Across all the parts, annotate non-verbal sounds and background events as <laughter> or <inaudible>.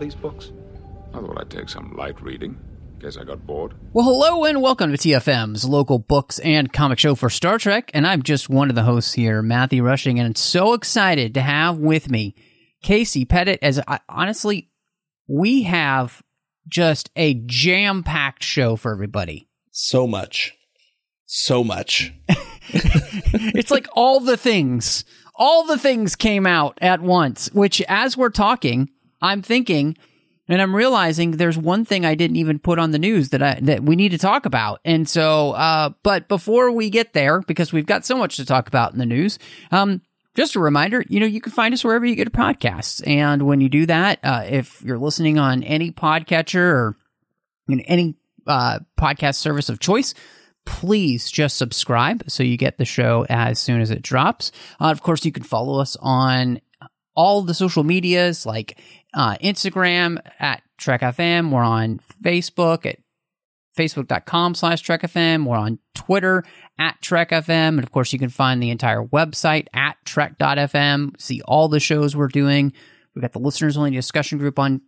These books? I thought I'd take some light reading. Guess I got bored. Well, hello and welcome to TFM's local books and comic show for Star Trek. And I'm just one of the hosts here, Matthew Rushing, and I'm so excited to have with me Casey Pettitt. As I, honestly, we have just a jam packed show for everybody. So much. So much. <laughs> it's like all the things, all the things came out at once, which as we're talking, I'm thinking, and I'm realizing there's one thing I didn't even put on the news that I that we need to talk about. And so, uh, but before we get there, because we've got so much to talk about in the news, um, just a reminder, you know, you can find us wherever you get podcasts. And when you do that, uh, if you're listening on any podcatcher or you know, any uh, podcast service of choice, please just subscribe so you get the show as soon as it drops. Uh, of course, you can follow us on all the social medias like uh, Instagram at Trek FM. We're on Facebook at facebook.com slash Trek FM. We're on Twitter at Trek FM. And of course, you can find the entire website at Trek.fm. See all the shows we're doing. We've got the listeners only discussion group on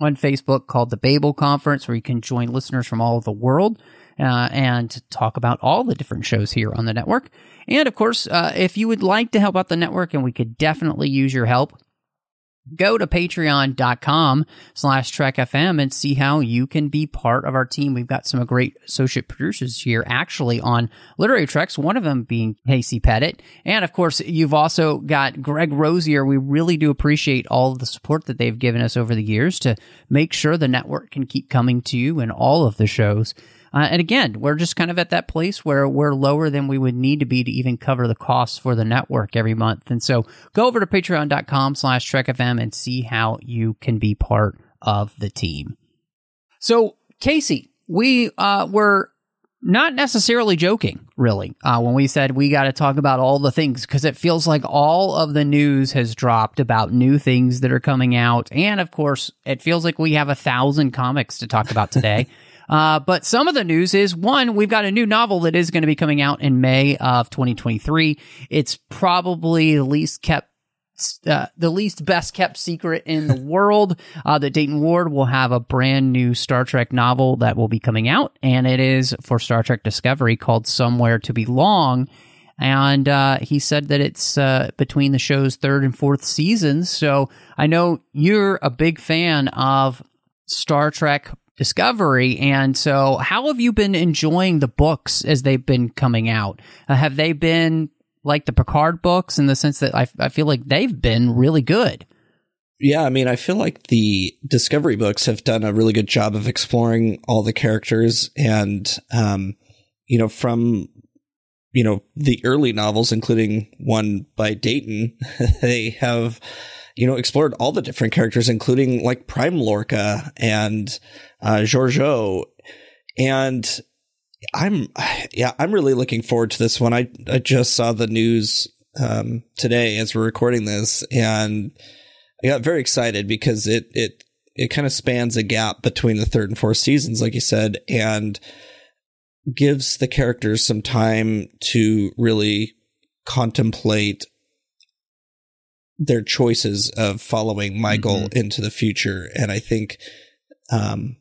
on Facebook called the Babel Conference, where you can join listeners from all over the world uh, and talk about all the different shows here on the network. And of course, uh, if you would like to help out the network, and we could definitely use your help, go to patreon.com slash trekfm and see how you can be part of our team. We've got some great associate producers here actually on literary treks one of them being casey pettitt. And of course you've also got greg rozier. We really do appreciate all the support that they've given us over the years to make sure the network can keep coming to you in all of the shows uh, and again, we're just kind of at that place where we're lower than we would need to be to even cover the costs for the network every month. And so go over to patreon.com slash trekfm and see how you can be part of the team. So, Casey, we uh, were not necessarily joking, really, uh, when we said we got to talk about all the things because it feels like all of the news has dropped about new things that are coming out. And of course, it feels like we have a thousand comics to talk about today. <laughs> Uh, but some of the news is one, we've got a new novel that is going to be coming out in May of 2023. It's probably the least kept uh, the least best kept secret in the <laughs> world uh, that Dayton Ward will have a brand new Star Trek novel that will be coming out, and it is for Star Trek Discovery called Somewhere to Belong. And uh, he said that it's uh, between the show's third and fourth seasons. So I know you're a big fan of Star Trek Discovery. And so, how have you been enjoying the books as they've been coming out? Uh, have they been like the Picard books in the sense that I, I feel like they've been really good? Yeah, I mean, I feel like the Discovery books have done a really good job of exploring all the characters and, um, you know, from, you know, the early novels, including one by Dayton, <laughs> they have, you know, explored all the different characters, including like Prime Lorca and, uh, Georgiou. And I'm, yeah, I'm really looking forward to this one. I, I just saw the news, um, today as we're recording this and, I got very excited because it it it kind of spans a gap between the third and fourth seasons, like you said, and gives the characters some time to really contemplate their choices of following Michael mm-hmm. into the future. And I think, um,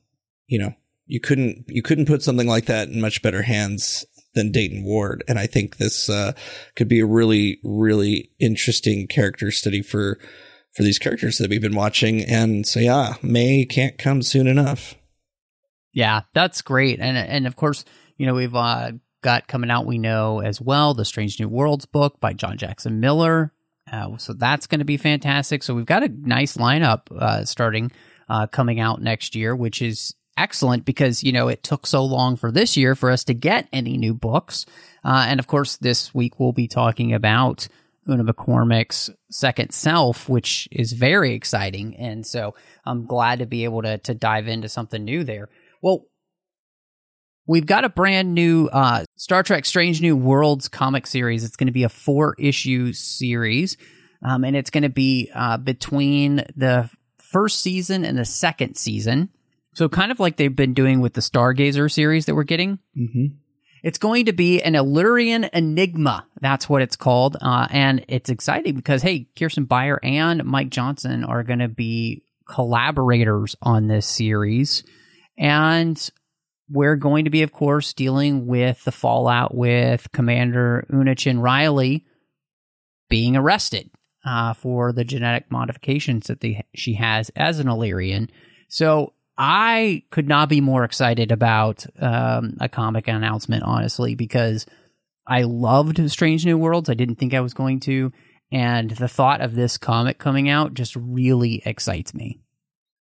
you know, you couldn't you couldn't put something like that in much better hands than Dayton Ward. And I think this uh, could be a really really interesting character study for for these characters that we've been watching. And so, yeah, May can't come soon enough. Yeah, that's great. And and of course, you know, we've uh, got coming out, we know as well, the Strange New Worlds book by John Jackson Miller. Uh, so that's going to be fantastic. So we've got a nice lineup uh, starting uh, coming out next year, which is excellent because you know it took so long for this year for us to get any new books. Uh, and of course, this week we'll be talking about Una McCormack's Second Self, which is very exciting. And so I'm glad to be able to to dive into something new there. Well, we've got a brand new uh, Star Trek Strange New Worlds comic series. It's going to be a four issue series. Um, and it's going to be uh, between the first season and the second season. So, kind of like they've been doing with the Stargazer series that we're getting. Mm-hmm. It's going to be an Illyrian Enigma. That's what it's called. Uh, and it's exciting because, hey, Kirsten Beyer and Mike Johnson are going to be collaborators on this series. And we're going to be, of course, dealing with the fallout with Commander Una Chin Riley being arrested uh, for the genetic modifications that they, she has as an Illyrian. So I could not be more excited about um, a comic announcement, honestly, because I loved Strange New Worlds. I didn't think I was going to. And the thought of this comic coming out just really excites me.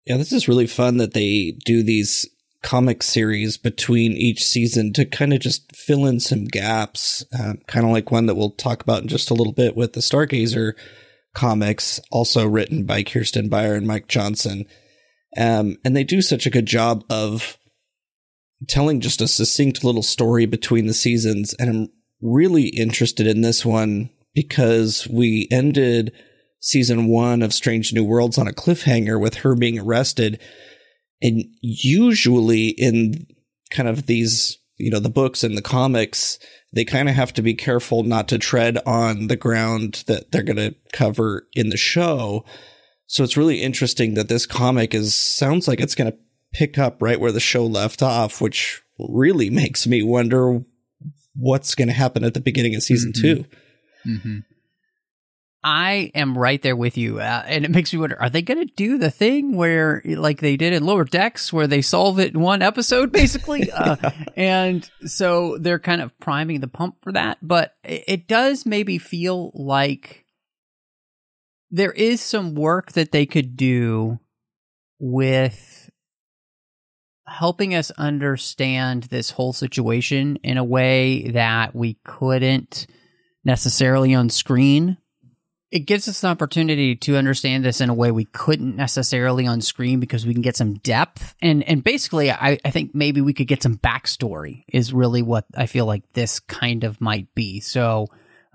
Yeah, this is really fun that they do these comic series between each season to kind of just fill in some gaps, uh, kind of like one that we'll talk about in just a little bit with the Stargazer comics, also written by Kirsten Beyer and Mike Johnson. Um, and they do such a good job of telling just a succinct little story between the seasons. And I'm really interested in this one because we ended season one of Strange New Worlds on a cliffhanger with her being arrested. And usually in kind of these, you know, the books and the comics, they kind of have to be careful not to tread on the ground that they're going to cover in the show. So it's really interesting that this comic is sounds like it's going to pick up right where the show left off, which really makes me wonder what's going to happen at the beginning of season Mhm. 2 Mm-hmm. I am right there with you, uh, and it makes me wonder: Are they going to do the thing where, like they did in Lower Decks, where they solve it in one episode, basically? <laughs> uh, and so they're kind of priming the pump for that. But it, it does maybe feel like there is some work that they could do with helping us understand this whole situation in a way that we couldn't necessarily on screen. It gives us an opportunity to understand this in a way we couldn't necessarily on screen because we can get some depth and and basically I, I think maybe we could get some backstory is really what I feel like this kind of might be. So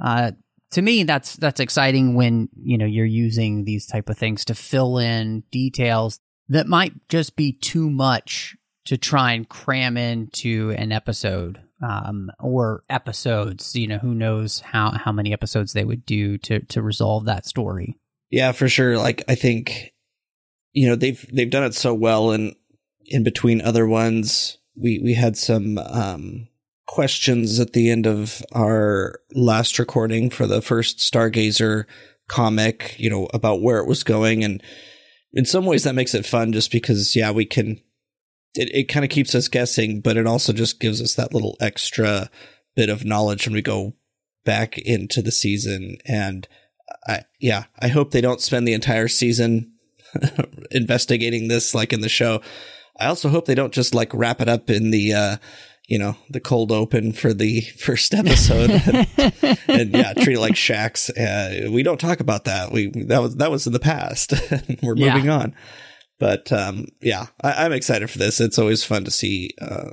uh to me that's that's exciting when you know you're using these type of things to fill in details that might just be too much to try and cram into an episode um, or episodes. You know, who knows how how many episodes they would do to to resolve that story. Yeah, for sure. Like I think you know they've they've done it so well, and in between other ones, we we had some um, questions at the end of our last recording for the first Stargazer comic. You know about where it was going, and in some ways that makes it fun, just because yeah, we can. It it kind of keeps us guessing, but it also just gives us that little extra bit of knowledge when we go back into the season and I yeah, I hope they don't spend the entire season <laughs> investigating this like in the show. I also hope they don't just like wrap it up in the uh you know, the cold open for the <laughs> first episode and, <laughs> and yeah, treat it like Shaxs. Uh, we don't talk about that. We that was that was in the past. We're Yeah. moving on. But um, yeah, I, I'm excited for this. It's always fun to see uh,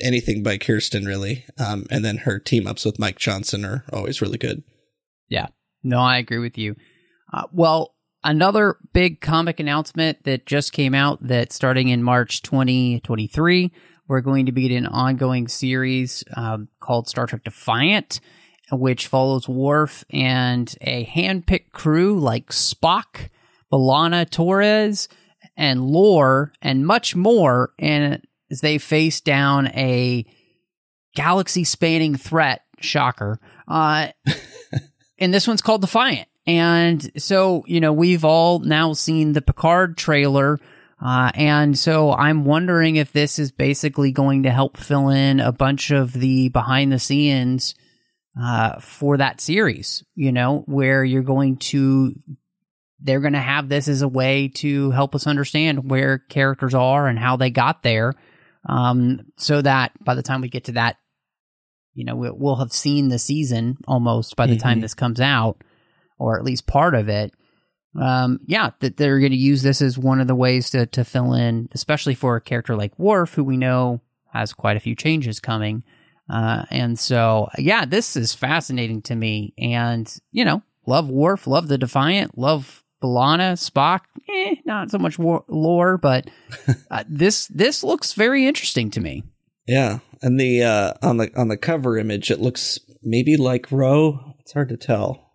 anything by Kirsten, really. Um, and then her team ups with Mike Johnson are always really good. Yeah. No, I agree with you. Uh, well, another big comic announcement that just came out that starting in March 2023, we're going to be in an ongoing series um, called Star Trek Defiant, which follows Worf and a handpicked crew like Spock, B'Elanna Torres, and Lore, and much more. And as they face down a galaxy spanning threat, shocker, uh, <laughs> and this one's called Defiant. And so, you know, we've all now seen the Picard trailer Uh, and so I'm wondering if this is basically going to help fill in a bunch of the behind the scenes uh, for that series, you know, where you're going to, they're going to have this as a way to help us understand where characters are and how they got there. Um, so that by the time we get to that, you know, we'll have seen the season almost by the time Mhm. this comes out, or at least part of it um, yeah, that they're going to use this as one of the ways to to fill in, especially for a character like Worf, who we know has quite a few changes coming. Uh, and so, yeah, this is fascinating to me. And you know, love Worf, love the Defiant, love B'Elanna, Spock. Eh, not so much war- lore, but <laughs> uh, this this looks very interesting to me. Yeah, and the uh, on the on the cover image, it looks maybe like Ro. It's hard to tell.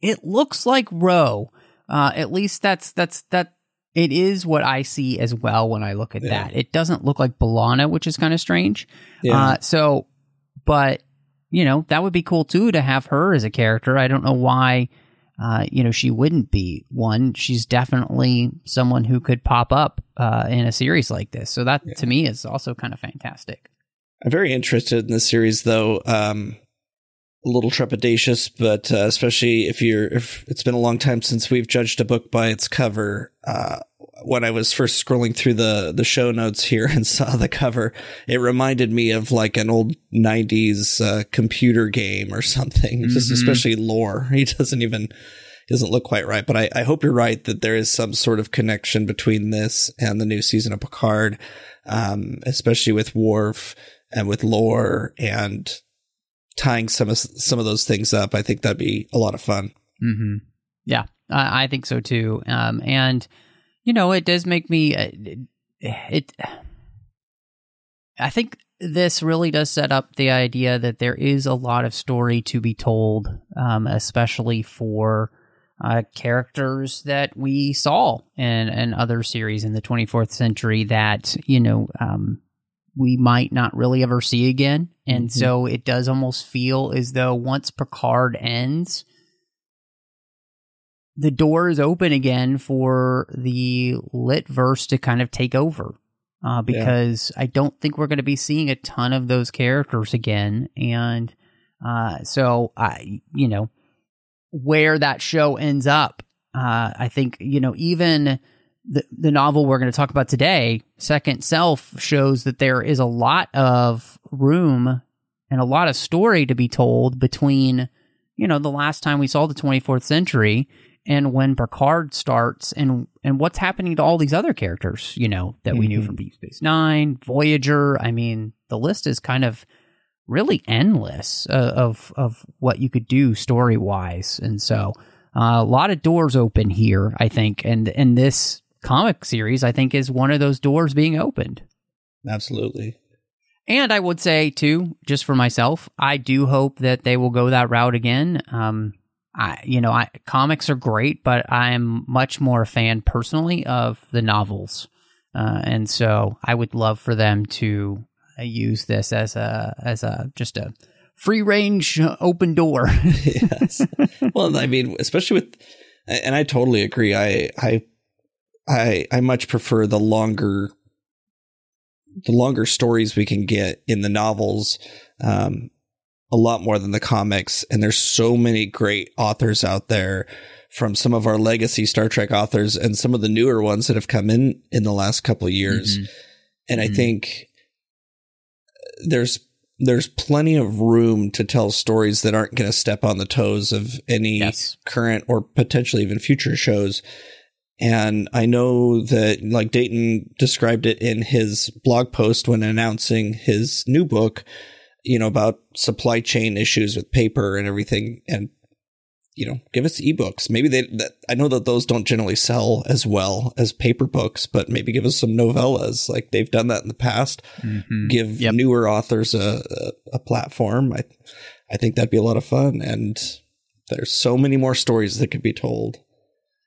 It looks like Ro. Uh, at least that's that's that. It is what I see as well when I look at Yeah. that. It doesn't look like B'Elanna, which is kind of strange. Yeah, Uh, so, but you know that would be cool too to have her as a character. I don't know why. Uh, you know, she wouldn't be one. She's definitely someone who could pop up uh, in a series like this. So that to me is also kind of fantastic. I'm very interested in this series, though. Um, a little trepidatious, but uh, especially if you're if it's been a long time since we've judged a book by its cover. When I was first scrolling through the the show notes here <laughs> and saw the cover, it reminded me of like an old '90s uh, computer game or something. <laughs> Just Mhm. especially lore. <laughs> He doesn't even he doesn't look quite right. But I, I hope you're right that there is some sort of connection between this and the new season of Picard, um, especially with Worf and with lore and tying some of some of those things up. I think that'd be a lot of fun. hmm Yeah, I, I think so too. Um, and you know, it does make me uh, it. I think this really does set up the idea that there is a lot of story to be told, um, especially for uh, characters that we saw in, in other series in the 24th century that you know um, we might not really ever see again. And Mhm. so it does almost feel as though once Picard ends, the door is open again for the lit verse to kind of take over. Uh, because I don't think we're going to be seeing a ton of those characters again. And uh, so, I, you know, where that show ends up, uh, I think, you know, even the, the novel we're going to talk about today, Second Self, shows that there is a lot of room and a lot of story to be told between, you know, the last time we saw the 24th century and when Picard starts and and what's happening to all these other characters, you know, that we knew Mhm. from Deep Space Nine, Voyager. I mean, the list is kind of really endless uh, of of what you could do story wise, and so uh, a lot of doors open here. I think, and and this comic series, I think, is one of those doors being opened. Absolutely. And I would say too, just for myself, I do hope that they will go that route again. Um, I, you know, I comics are great, but I am much more a fan personally of the novels, uh, and so I would love for them to uh, use this as a as a just a free range uh, open door. <laughs> <laughs> yes. Well, I mean, especially with, and I totally agree. I, I, I, I much prefer the longer, the longer stories we can get in the novels, um, a lot more than the comics. And there's so many great authors out there from some of our legacy Star Trek authors and some of the newer ones that have come in in the last couple of years. Mhm. And I Mhm. think there's there's plenty of room to tell stories that aren't going to step on the toes of any Yes. current or potentially even future shows. And I know that like Dayton described it in his blog post when announcing his new book, you know, about supply chain issues with paper and everything. And, you know, give us ebooks. Maybe they, that, I know that those don't generally sell as well as paper books, but maybe give us some novellas. Like they've done that in the past. Mhm. Give Yep. newer authors a, a, a platform. I, I think that'd be a lot of fun. And there's so many more stories that could be told.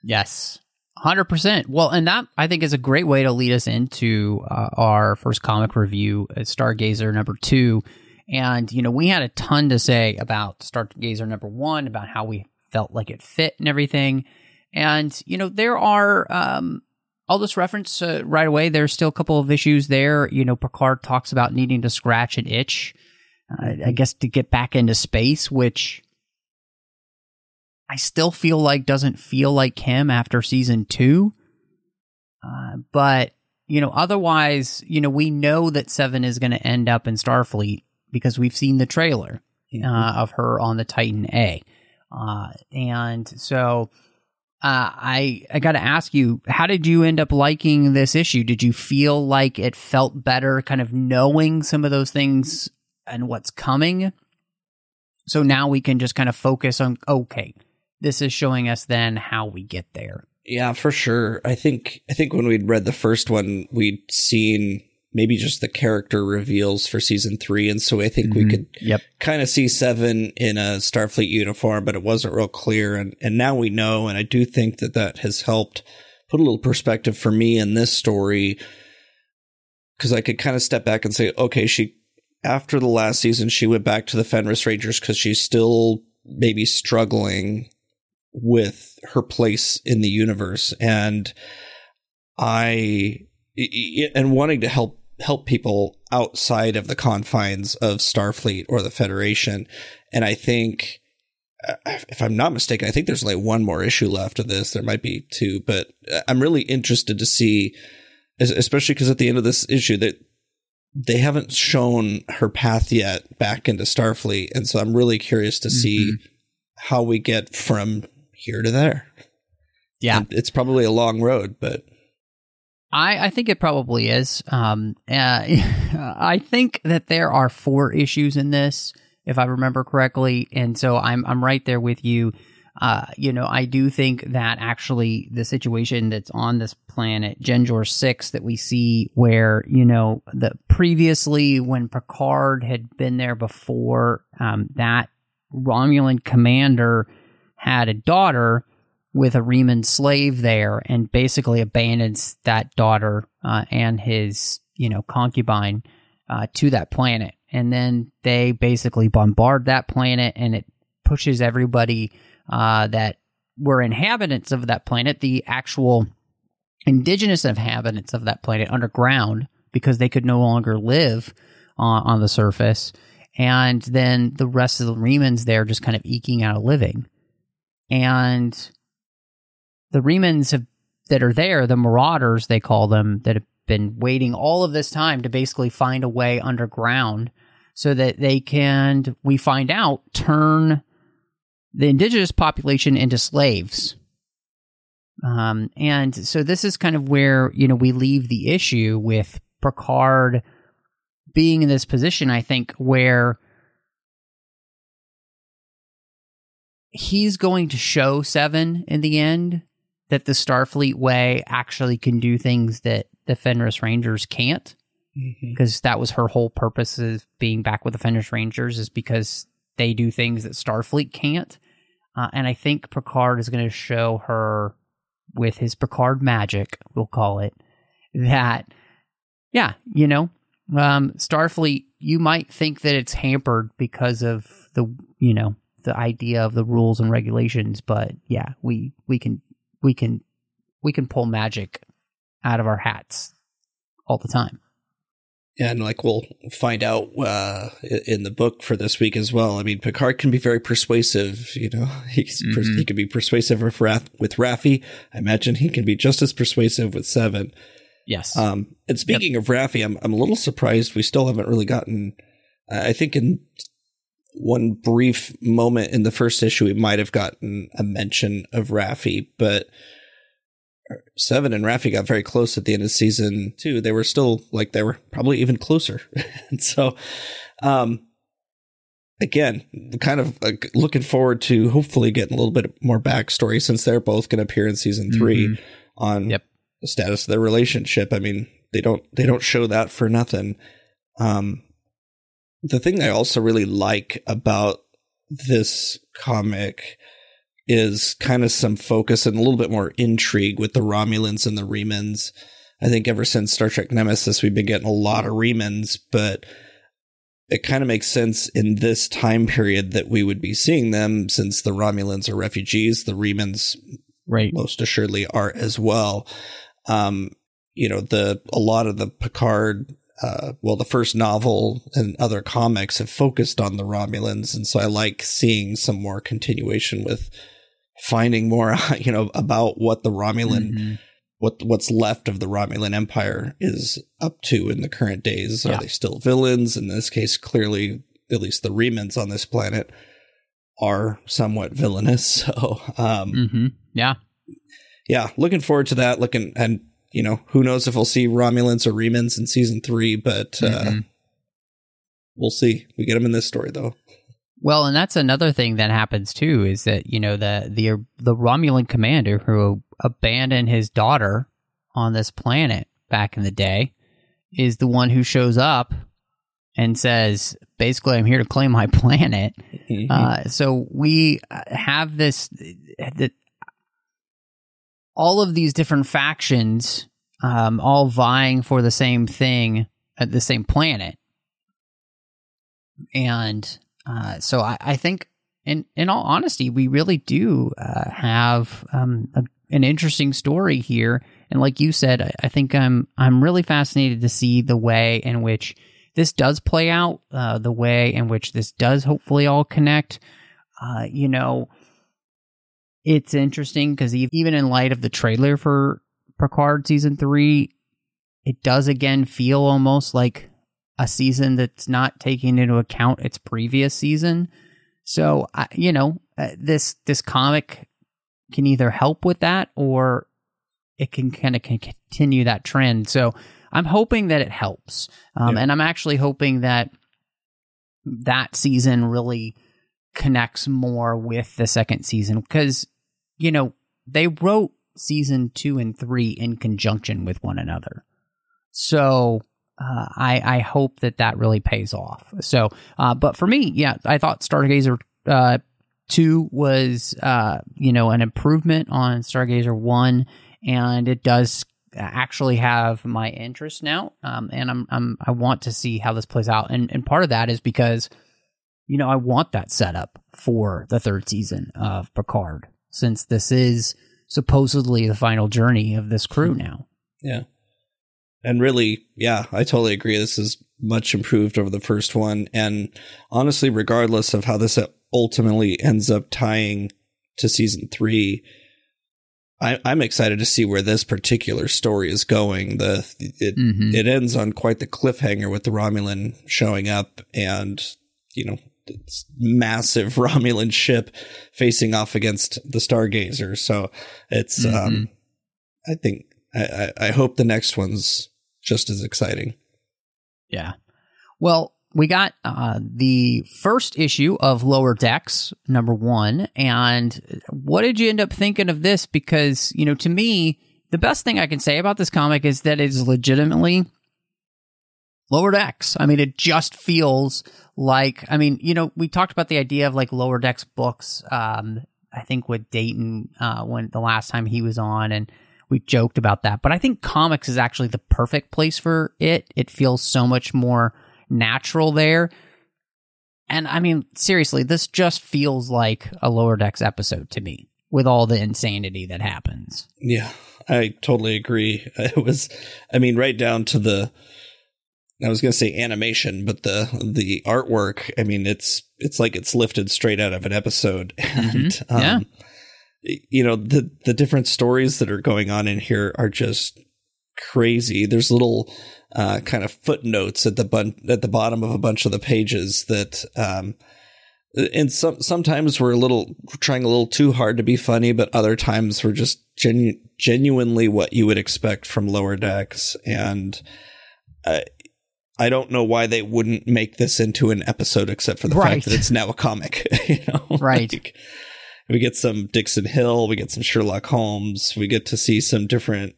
Yes. 100%. Well, and that I think is a great way to lead us into uh, our first comic review, uh, Stargazer number two. And, you know, we had a ton to say about Stargazer number one, about how we felt like it fit and everything. And, you know, there are, um, I'll just reference uh, right away. There's still a couple of issues there. You know, Picard talks about needing to scratch an itch, uh, I guess, to get back into space, which I still feel like doesn't feel like him after season two. Uh, but you know, otherwise, you know, we know that Seven is going to end up in Starfleet because we've seen the trailer uh, of her on the Titan A, uh, and so uh, I I got to ask you, how did you end up liking this issue? Did you feel like it felt better, kind of knowing some of those things and what's coming? So now we can just kind of focus on okay, this is showing us then how we get there. Yeah, for sure. I think I think when we'd read the first one, we'd seen maybe just the character reveals for season three, and so I think we mm-hmm. could Yep. kind of see Seven in a Starfleet uniform, but it wasn't real clear. And and now we know, and I do think that that has helped put a little perspective for me in this story because I could kind of step back and say, okay, she after the last season, she went back to the Fenris Rangers because she's still maybe struggling with her place in the universe, and I and wanting to help help people outside of the confines of Starfleet or the Federation. And I think, uh, if I'm not mistaken, I think there's like one more issue left of this. There might be two, but I'm really interested to see, especially because at the end of this issue that they haven't shown her path yet back into Starfleet, and so I'm really curious to see how we get from here to there. Yeah. And it's probably a long road, but I, I think it probably is. Um, uh, <laughs> I think that there are four issues in this, if I remember correctly, and so I'm I'm right there with you. Uh, you know, I do think that actually the situation that's on this planet, Genjor Six, that we see where you know the previously when Picard had been there before, um, that Romulan commander had a daughter with a Reman slave there and basically abandons that daughter uh, and his, you know, concubine uh, to that planet. And then they basically bombard that planet and it pushes everybody uh, that were inhabitants of that planet, the actual indigenous inhabitants of that planet, underground because they could no longer live on, on the surface. And then the rest of the Remans there just kind of eking out a living. And the Remans have that are there, the Marauders they call them, that have been waiting all of this time to basically find a way underground so that they can, we find out, turn the indigenous population into slaves. Um, and so this is kind of where you know we leave the issue with Picard being in this position. I think where he's going to show Seven in the end that the Starfleet way actually can do things that the Fenris Rangers can't. Because that was her whole purpose of being back with the Fenris Rangers is because they do things that Starfleet can't. Uh, and I think Picard is going to show her with his Picard magic, we'll call it, that, yeah, you know, um, Starfleet, you might think that it's hampered because of the, you know, the idea of the rules and regulations, but yeah, we we can we can we can pull magic out of our hats all the time. And like we'll find out uh, in the book for this week as well. I mean, Picard can be very persuasive. You know, <laughs> he's pers- he can be persuasive with, Rath- with Raffi. I imagine he can be just as persuasive with Seven. Yes. Um, and speaking of Raffi, I'm I'm a little surprised we still haven't really gotten. I think in one brief moment in the first issue, we might have gotten a mention of Raffi, but Seven and Raffi got very close at the end of season two. They were still like they were probably even closer, <laughs> and so, um, again, kind of like looking forward to hopefully getting a little bit more backstory since they're both going to appear in season 3 on Yep. the status of their relationship. I mean, they don't they don't show that for nothing. Um, the thing I also really like about this comic is kind of some focus and a little bit more intrigue with the Romulans and the Remans. I think ever since Star Trek Nemesis, we've been getting a lot of Remans, but it kind of makes sense in this time period that we would be seeing them since the Romulans are refugees. The Remans right. most assuredly are as well. um, you know, the a lot of the Picard, uh, well, the first novel and other comics have focused on the Romulans, and so I like seeing some more continuation with finding more, <laughs> you know, about what the Romulan. Mhm. What what's left of the Romulan Empire is up to in the current days? Are they still villains? In this case, clearly, at least the Remans on this planet are somewhat villainous. <laughs> So, um, Mhm. Yeah. yeah, looking forward to that. Looking and you know, who knows if we'll see Romulans or Remans in season three, but uh, Mhm. we'll see. We get them in this story though. Well, and that's another thing that happens too is that you know the the the Romulan commander who abandoned his daughter on this planet back in the day is the one who shows up and says, basically, I'm here to claim my <laughs> planet. Uh, so we uh, have this that all of these different factions, um, all vying for the same thing at the same planet, and uh, so I, I think, in in all honesty, we really do uh, have um, a, an interesting story here. And like you said, I, I think I'm I'm really fascinated to see the way in which this does play out, uh, the way in which this does hopefully all connect. Uh, you know, it's interesting because even in light of the trailer for Picard season three, it does again feel almost like a season that's not taking into account its previous season. So, I you know, uh, this this comic can either help with that or it can kind of continue that trend. So, I'm hoping that it helps, um, Yeah. and I'm actually hoping that that season really connects more with the second season because you know they wrote season two and three in conjunction with one another. So uh, I I hope that that really pays off. So, uh, but for me, yeah, I thought Stargazer uh, two was uh, you know an improvement on Stargazer one, and it does actually have my interest now. Um, and I'm I'm I want to see how this plays out, and and part of that is because you know I want that setup for the third season of Picard, since this is supposedly the final journey of this crew now. Yeah. And really, yeah, I totally agree. This is much improved over the first one. And honestly, regardless of how this ultimately ends up tying to season three, I, I'm excited to see where this particular story is going. The it Mhm. it ends on quite the cliffhanger with the Romulan showing up and you know massive <laughs> Romulan ship facing off against the Stargazer. So it's um I think I, I, I hope the next one's just as exciting. Yeah. Well, we got uh, the first issue of Lower Decks, number one. And what did you end up thinking of this? Because, you know, to me, the best thing I can say about this comic is that it's legitimately Lower Decks. I mean, it just feels like, I mean, you know, we talked about the idea of like Lower Decks books, um, I think with Dayton, uh, when the last time he was on, and we joked about that. But I think comics is actually the perfect place for it. It feels so much more natural there. And I mean, seriously, this just feels like a Lower Decks episode to me with all the insanity that happens. Yeah, I totally agree. <laughs> It was, I mean, right down to the, I was going to say animation, but the the artwork. I mean, it's it's like it's lifted straight out of an episode, <laughs> and Mhm. Yeah. um, you know the the different stories that are going on in here are just crazy. There's little uh, kind of footnotes at the bun- at the bottom of a bunch of the pages that. Um, and some sometimes we're a little trying a little too hard to be funny, but other times we're just genu- genuinely what you would expect from lower decks. And I I don't know why they wouldn't make this into an episode, except for the Right. fact that it's now a comic. <laughs> you know, Right. Like, we get some Dixon Hill, we get some Sherlock Holmes, we get to see some different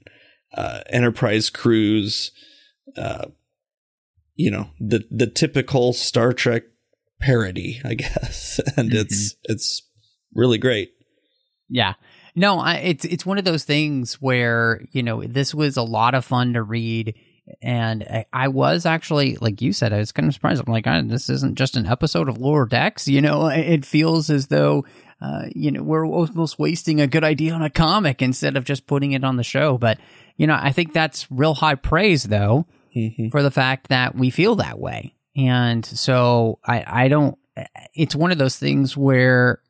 uh, Enterprise crews. Uh, you know the the typical Star Trek parody, I guess, <laughs> and it's it's really great. Yeah. No, I, it's it's one of those things where you know this was a lot of fun to read, and I, I was actually like you said, I was kind of surprised. I'm like, "Ah, this isn't just an episode of Lower Decks. You know, it feels as though uh, you know, we're almost wasting a good idea on a comic instead of just putting it on the show. But, you know, I think that's real high praise, though, Mhm. for the fact that we feel that way. And so I, I don't, it's one of those things where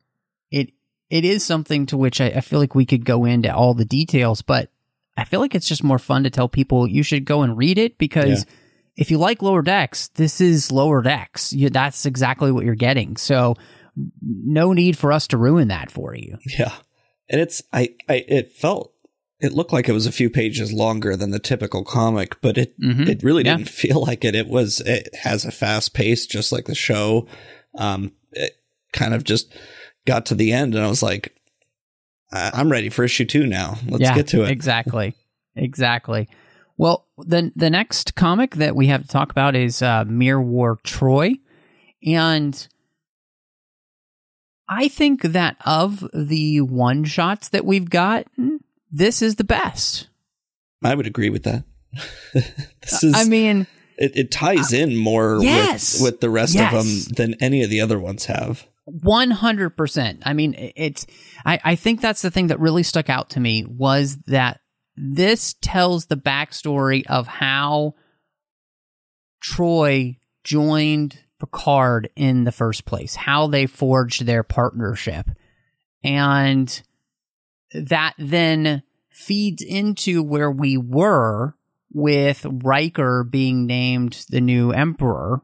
it, it is something to which I, I feel like we could go into all the details, but I feel like it's just more fun to tell people you should go and read it because Yeah. if you like Lower Decks, this is Lower Decks. You, that's exactly what you're getting. So no need for us to ruin that for you. Yeah. And it's I, I it felt it looked like it was a few pages longer than the typical comic, but it Mhm. it really Yeah. didn't feel like it. It was it has a fast pace just like the show. Um it kind of just got to the end and I was like I'm ready for issue 2 now. Let's yeah, get to it. Exactly. Exactly. Well, the the next comic that we have to talk about is uh, Mirror War Troi, and I think that of the one shots that we've got, this is the best. I would agree with that. <laughs> this is I mean, it, it ties in more yes. with with the rest Yes. of them than any of the other ones have. One hundred percent. I mean, it's. I, I think that's the thing that really stuck out to me was that this tells the backstory of how Troi joined Picard in the first place, how they forged their partnership, and that then feeds into where we were with Riker being named the new emperor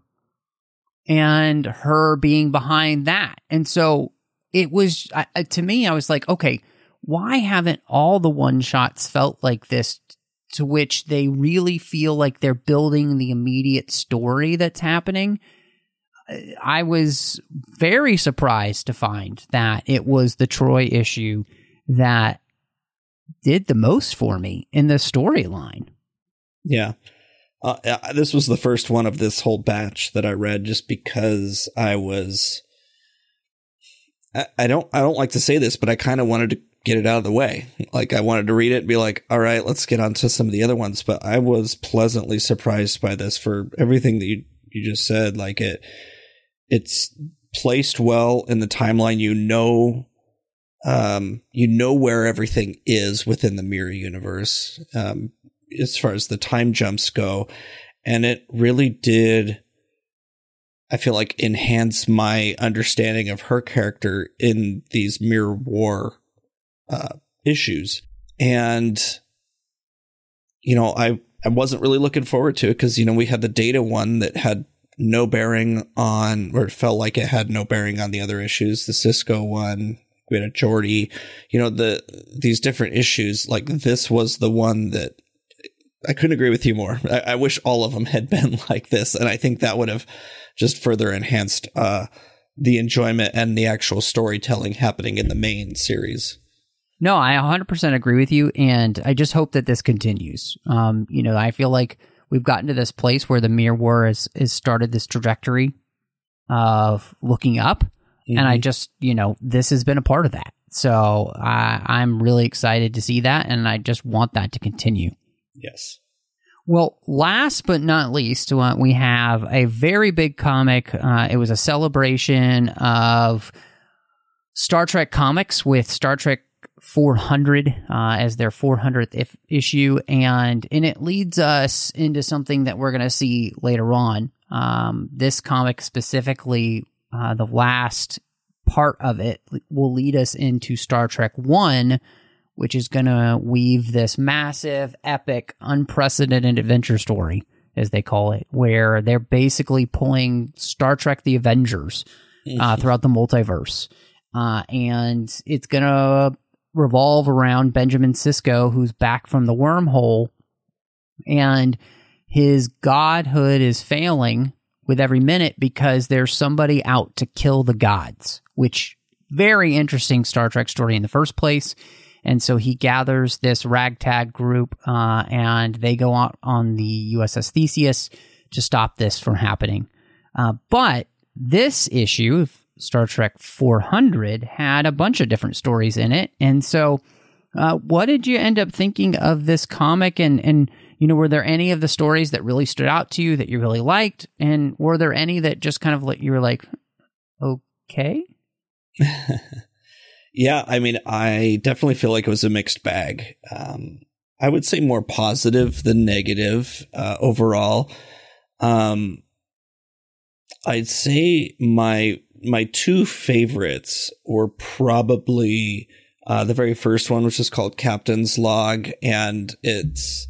and her being behind that. And so it was to me, I was like, okay, why haven't all the one shots felt like this? To which they really feel like they're building the immediate story that's happening. I was very surprised to find that it was the Troi issue that did the most for me in the storyline. Yeah. Uh, uh, this was the first one of this whole batch that I read just because I was I, I don't I don't like to say this, but I kind of wanted to get it out of the way. Like I wanted to read it and be like, all right, let's get on to some of the other ones. But I was pleasantly surprised by this for everything that you, you just said. Like it it's placed well in the timeline. You know um you know where everything is within the mirror universe. Um as far as the time jumps go. And it really did, I feel like, enhance my understanding of her character in these Mirror War uh, issues. And, you know, I, I wasn't really looking forward to it because, you know, we had the data one that had no bearing on, or it felt like it had no bearing on the other issues. The Sisko one, we had a Geordi, you know, the, these different issues, like this was the one that I couldn't agree with you more. I, I wish all of them had <laughs> been like this, and I think that would have just further enhanced uh, the enjoyment and the actual storytelling happening in the main series. No, I 100% agree with you, and I just hope that this continues. Um, you know, I feel like we've gotten to this place where the Mirror War has, has started this trajectory of looking up, and I just, you know, this has been a part of that. So I, I'm really excited to see that, and I just want that to continue. Yes. Well, last but not least, uh, we have a very big comic. Uh, it was a celebration of Star Trek comics with Star Trek 400 uh, as their 400th if- issue, and and it leads us into something that we're going to see later on. Um, this comic specifically, uh, the last part of it will lead us into Star Trek One which is going to weave this massive, epic, unprecedented adventure story, as they call it, where they're basically pulling Star Trek The Avengers uh, throughout the multiverse. Uh, and it's going to revolve around Benjamin Sisko, who's back from the wormhole, and his godhood is failing with every minute because there's somebody out to kill the gods, which very interesting Star Trek story in the first place. And so he gathers this ragtag group, uh, and they go out on the USS Theseus to stop this from happening. Uh, but this issue of Star Trek 400 had a bunch of different stories in it, and so uh, what did you end up thinking of this comic? And and you know, were there any of the stories that really stood out to you that you really liked, and were there any that just kind of like you were like, okay? <laughs> Yeah, I mean, I definitely feel like it was a mixed bag. Um, I would say more positive than negative uh, overall. Um, I'd say my my two favorites were probably uh, the very first one, which is called Captain's Log, and it's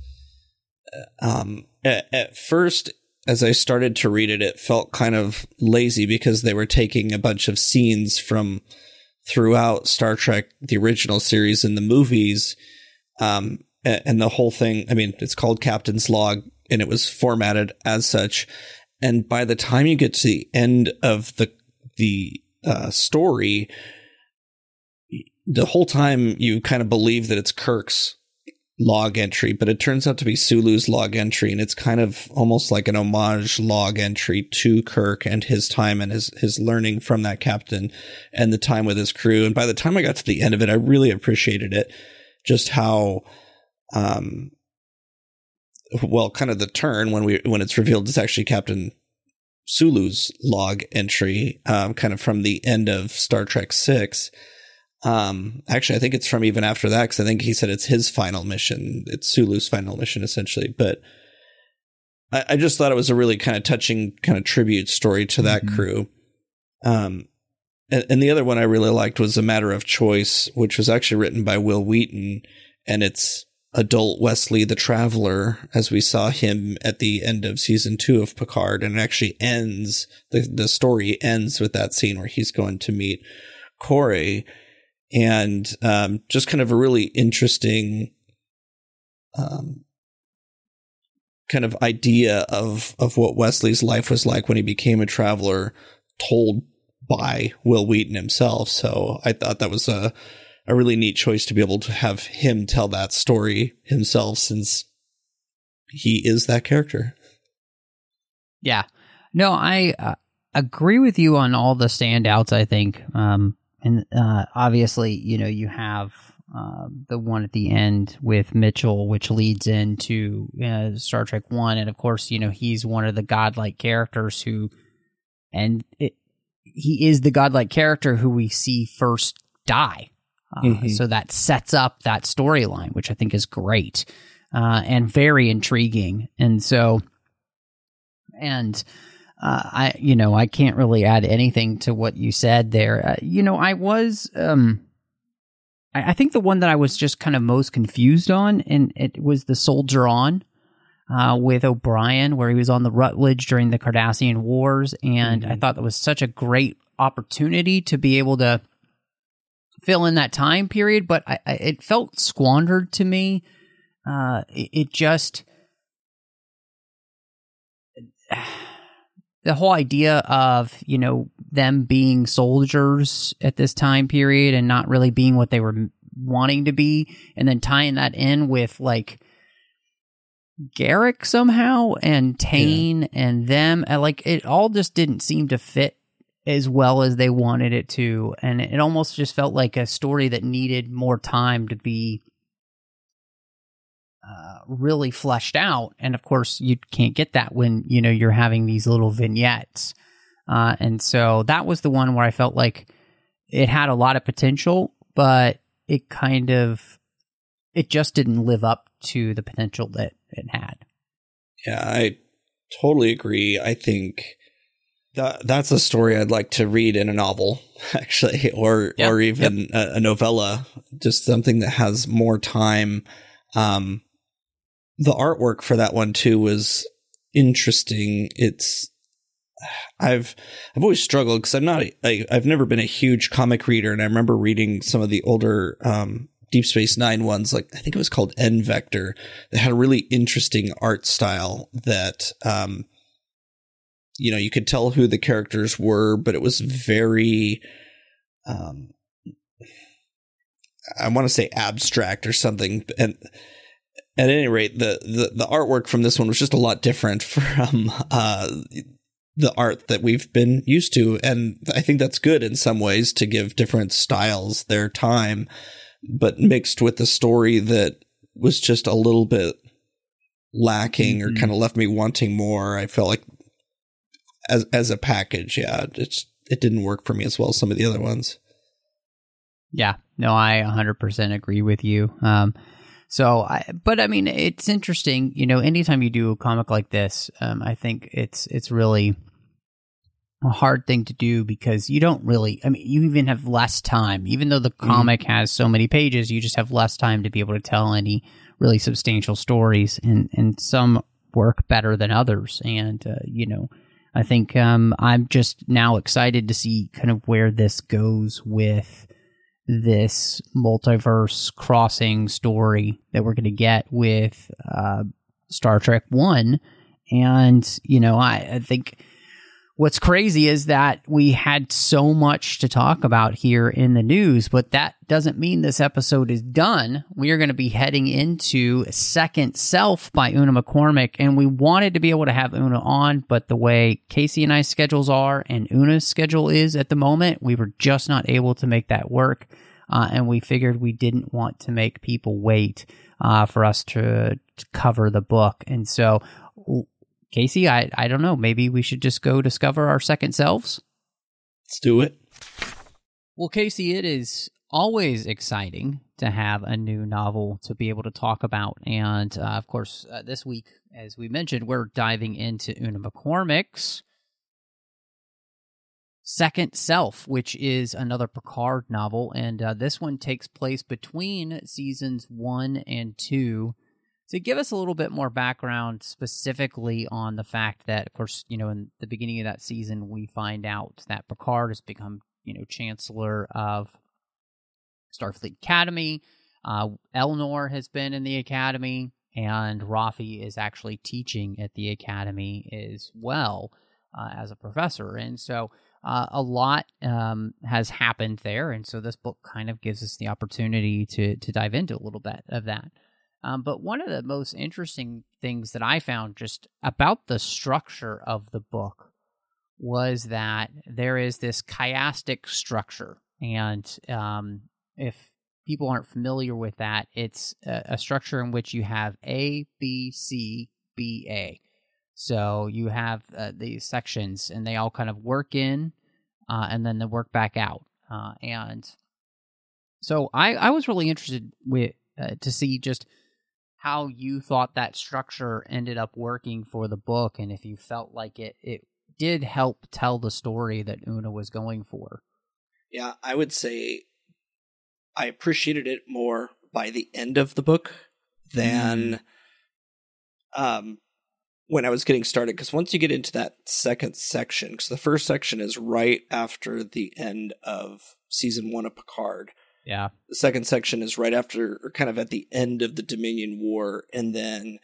um, at, at first as I started to read it, it felt kind of lazy because they were taking a bunch of scenes from throughout Star Trek, the original series and the movies. Um, and the whole thing, I mean, it's called Captain's Log and it was formatted as such. And by the time you get to the end of the, the, uh, story, the whole time you kind of believe that it's Kirk's log entry, but it turns out to be Sulu's log entry, and it's kind of almost like an homage log entry to Kirk and his time and his his learning from that captain and the time with his crew. And by the time I got to the end of it, I really appreciated it, just how, um, well, kind of the turn when we when it's revealed it's actually Captain Sulu's log entry, um, kind of from the end of Star Trek Six um, actually, I think it's from even after that because I think he said it's his final mission. It's Sulu's final mission, essentially. But I, I just thought it was a really kind of touching kind of tribute story to that mm-hmm. crew. Um, and, and, the other one I really liked was A Matter of Choice, which was actually written by Wil Wheaton, and it's adult Wesley the Traveler, as we saw him at the end of season two of Picard, and it actually ends the the story ends with that scene where he's going to meet Kore and um, just kind of a really interesting um, kind of idea of of what Wesley's life was like when he became a traveler, told by Wil Wheaton himself. So I thought that was a a really neat choice to be able to have him tell that story himself, since he is that character. Yeah, no, I uh, agree with you on all the standouts. I think um, and uh, obviously, you know, you have uh, the one at the end with Mitchell, which leads into uh, Star Trek One, and of course, you know, he's one of the godlike characters who, and it, he is the godlike character who we see first die. Uh, mm-hmm. So that sets up that storyline, which I think is great uh, and very intriguing. And so, and uh, I, you know, I can't really add anything to what you said there. Uh, you know, I was, um, I, I, think the one that I was just kind of most confused on, and it was the Soldier On, uh, with O'Brien, where he was on the Rutledge during the Cardassian Wars, and mm-hmm. I thought that was such a great opportunity to be able to fill in that time period, but I, I, it felt squandered to me. Uh, it, it just the whole idea of you know them being soldiers at this time period and not really being what they were wanting to be and then tying that in with like Garak somehow and Tain yeah. and them uh, like it all just didn't seem to fit as well as they wanted it to and it almost just felt like a story that needed more time to be uh, really fleshed out. And of course, you can't get that when you know you're having these little vignettes. Uh, and so that was the one where I felt like it had a lot of potential, but it kind of it just didn't live up to the potential that it had. Yeah, I totally agree. I think that that's a story I'd like to read in a novel, <laughs> actually, or yep, or even yep. a, a, novella. Just something that has more time. Um, the artwork for that one too was interesting. It's I've I've always struggled because I'm not I, I've never been a huge comic reader, and I remember reading some of the older um, Deep Space Nine ones, like I think it was called N Vector, that had a really interesting art style that um, you know you could tell who the characters were, but it was very um, I want to say abstract or something, and at any rate, the, the, the artwork from this one was just a lot different <laughs> from uh, the art that we've been used to, and I think that's good in some ways to give different styles their time, but mixed with the story that was just a little bit lacking mm-hmm. or kind of left me wanting more. I felt like as as a package, yeah, it's it didn't work for me as well as some of the other ones. Yeah, no, I 100% agree with you. Um, so, I, but I mean, it's interesting, you know, anytime you do a comic like this, um, I think it's, it's really a hard thing to do because you don't really, I mean, you even have less time, even though the comic has so many pages, you just have less time to be able to tell any really substantial stories and, and some work better than others. And, uh, you know, I think, um, I'm just now excited to see kind of where this goes with, this multiverse crossing story that we're going to get with uh, Star Trek One, and you know, I, I think what's crazy is that we had so much to talk about here in the news, but that doesn't mean this episode is done. We are going to be heading into Second Self by Una McCormack, and we wanted to be able to have Una on, but the way Casey and I's schedules are and Una's schedule is at the moment, we were just not able to make that work. Uh, and we figured we didn't want to make people wait uh, for us to, to cover the book. And so Casey, I, I don't know. Maybe we should just go discover our second selves. Let's do it. Well, Casey, it is always exciting to have a new novel to be able to talk about. And uh, of course, uh, this week, as we mentioned, we're diving into Una McCormack's Second Self, which is another Picard novel. And uh, this one takes place between seasons one and two to give us a little bit more background specifically on the fact that, of course, you know, in the beginning of that season, we find out that Picard has become, you know, Chancellor of Starfleet Academy. Uh, Elnor has been in the Academy, and Raffi is actually teaching at the Academy as well uh, as a professor. And so uh, a lot um, has happened there. And so this book kind of gives us the opportunity to, to dive into a little bit of that. Um, but one of the most interesting things that I found just about the structure of the book was that there is this chiastic structure. And um, if people aren't familiar with that, it's a, a, structure in which you have A, B, C, B, A. So you have uh, these sections, and they all kind of work in, uh, and then they work back out. Uh, and so I, I was really interested with uh, to see just how you thought that structure ended up working for the book and if you felt like it it did help tell the story that Una was going for. Yeah, I would say I appreciated it more by the end of the book than mm. um when I was getting started because once you get into that second section because the first section is right after the end of season 1 of Picard yeah. The second section is right after, or kind of at the end of the Dominion War, and then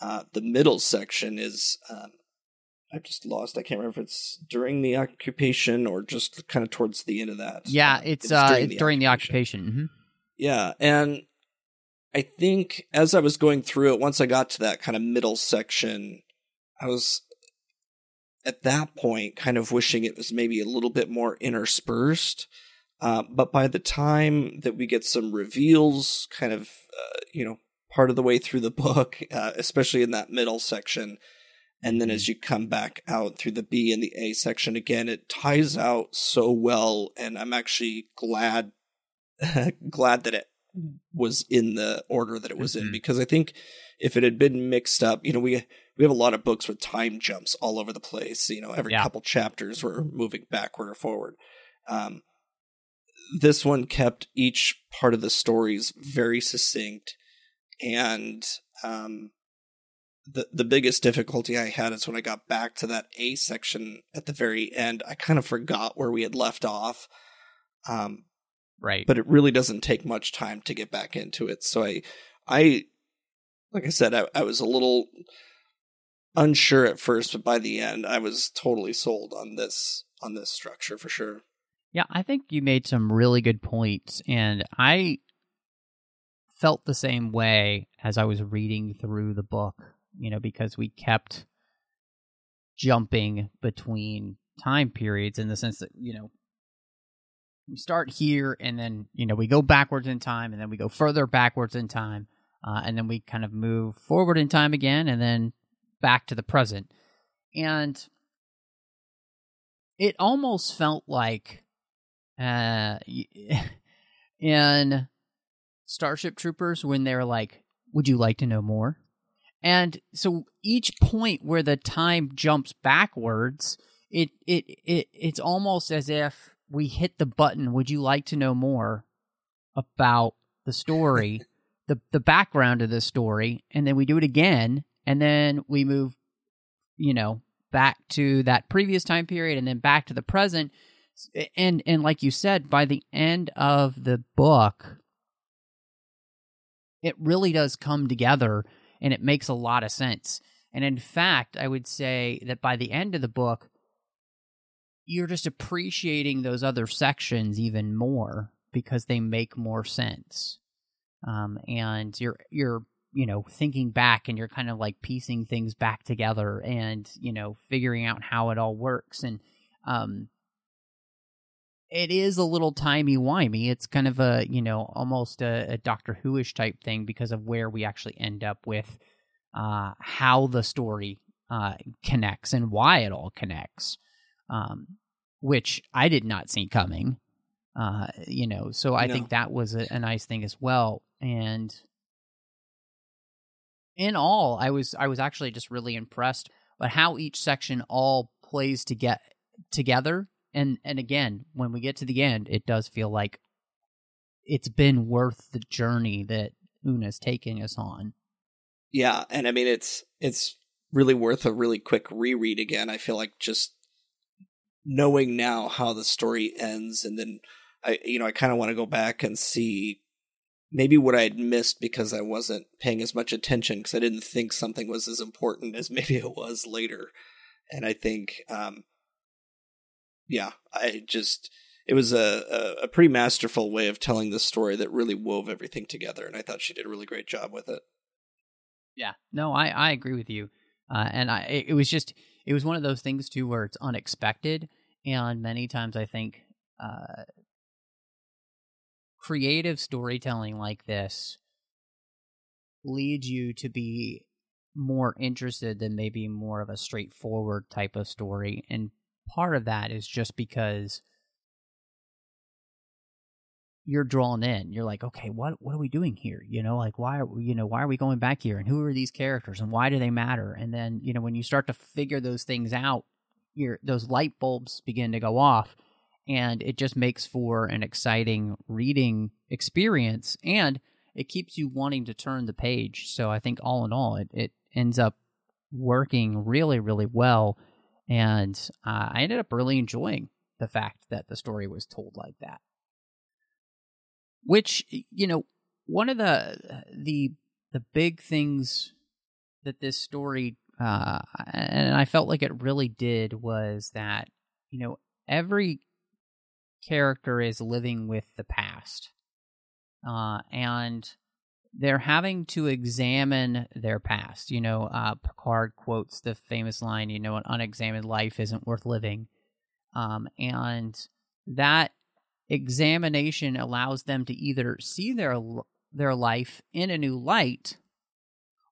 uh, the middle section is. Um, I've just lost. I can't remember if it's during the occupation or just kind of towards the end of that. Yeah, it's, it's uh, during, the, during the occupation. Mm-hmm. Yeah, and I think as I was going through it, once I got to that kind of middle section, I was at that point kind of wishing it was maybe a little bit more interspersed. Uh, but by the time that we get some reveals, kind of, uh, you know, part of the way through the <laughs> book, uh, especially in that middle section, and then as mm-hmm. you come back out through the B and the A section again, it ties out so well, and I'm actually glad <laughs> glad that it was in the order that it was mm-hmm. in because I think if it had been mixed up, you know, we we have a lot of books with time jumps all over the place. You know, every yeah. couple chapters we're moving backward or forward. Um, this one kept each part of the stories very succinct and um, the the biggest difficulty I had is when I got back to that A section at the very end. I kind of forgot where we had left off. Um, right. But it really doesn't take much time to get back into it. So I, I, like I said, I, I was a little unsure at first, but by the end, I was totally sold on this on this structure for sure. Yeah, I think you made some really good points, and I felt the same way as I was reading through the book, you know, because we kept jumping between time periods in the sense that, you know, we start here and then, you know, we go backwards in time and then we go further backwards in time. Uh, and then we kind of move forward in time again and then back to the present. And it almost felt like uh, in <laughs> Starship Troopers when they're like, "Would you like to know more?" And so each point where the time jumps backwards, it it it it's almost as if we hit the button. Would you like to know more about the story, <laughs> the the background of the story, and then we do it again, and then we move, you know, back to that previous time period, and then back to the present. And and like you said, by the end of the book, it really does come together and it makes a lot of sense. And in fact, I would say that by the end of the book, you're just appreciating those other sections even more because they make more sense. Um, and you're you're you know thinking back and you're kind of like piecing things back together and you know figuring out how it all works and um it is a little timey wimey. It's kind of a you know almost a, a Doctor Who-ish type thing because of where we actually end up with uh, how the story uh, connects and why it all connects, um, which I did not see coming. Uh, you know, so I No. think that was a, a nice thing as well. And in all, I was I was actually just really impressed by how each section all plays to get together and and again when we get to the end it does feel like it's been worth the journey that una's taking us on Yeah, and I mean it's it's really worth a really quick reread again. I feel like just knowing now how the story ends and then I you know, I kind of want to go back and see maybe what I had missed because I wasn't paying as much attention because I didn't think something was as important as <laughs> maybe it was later. And I think um yeah, I just it was a, a, a pretty masterful way of telling the story that really wove everything together and I thought she did a really great job with it. yeah no i i agree with you uh, and i it, it was just it was one of those things too where it's unexpected and many times i think uh creative storytelling like this leads you to be more interested than maybe more of a straightforward type of story and part of that is just because you're drawn in. You're like okay what what are we doing here? You know like why are we, you know why are we going back here? And who are these characters? And why do they matter? And then you know when you start to figure those things out your those light bulbs begin to go off and it just makes for an exciting reading experience and it keeps you wanting to turn the page. So i think all in all it, it ends up working really really well and uh, i ended up really enjoying the fact that the story was told like that. Which you know one of the the the big things that this story uh and i felt like it really did was that you know every character is living with the past. Uh and they're having to examine their past you know uh picard quotes the famous line you know an unexamined life isn't worth living. Um and that examination allows them to either see their their life in a new light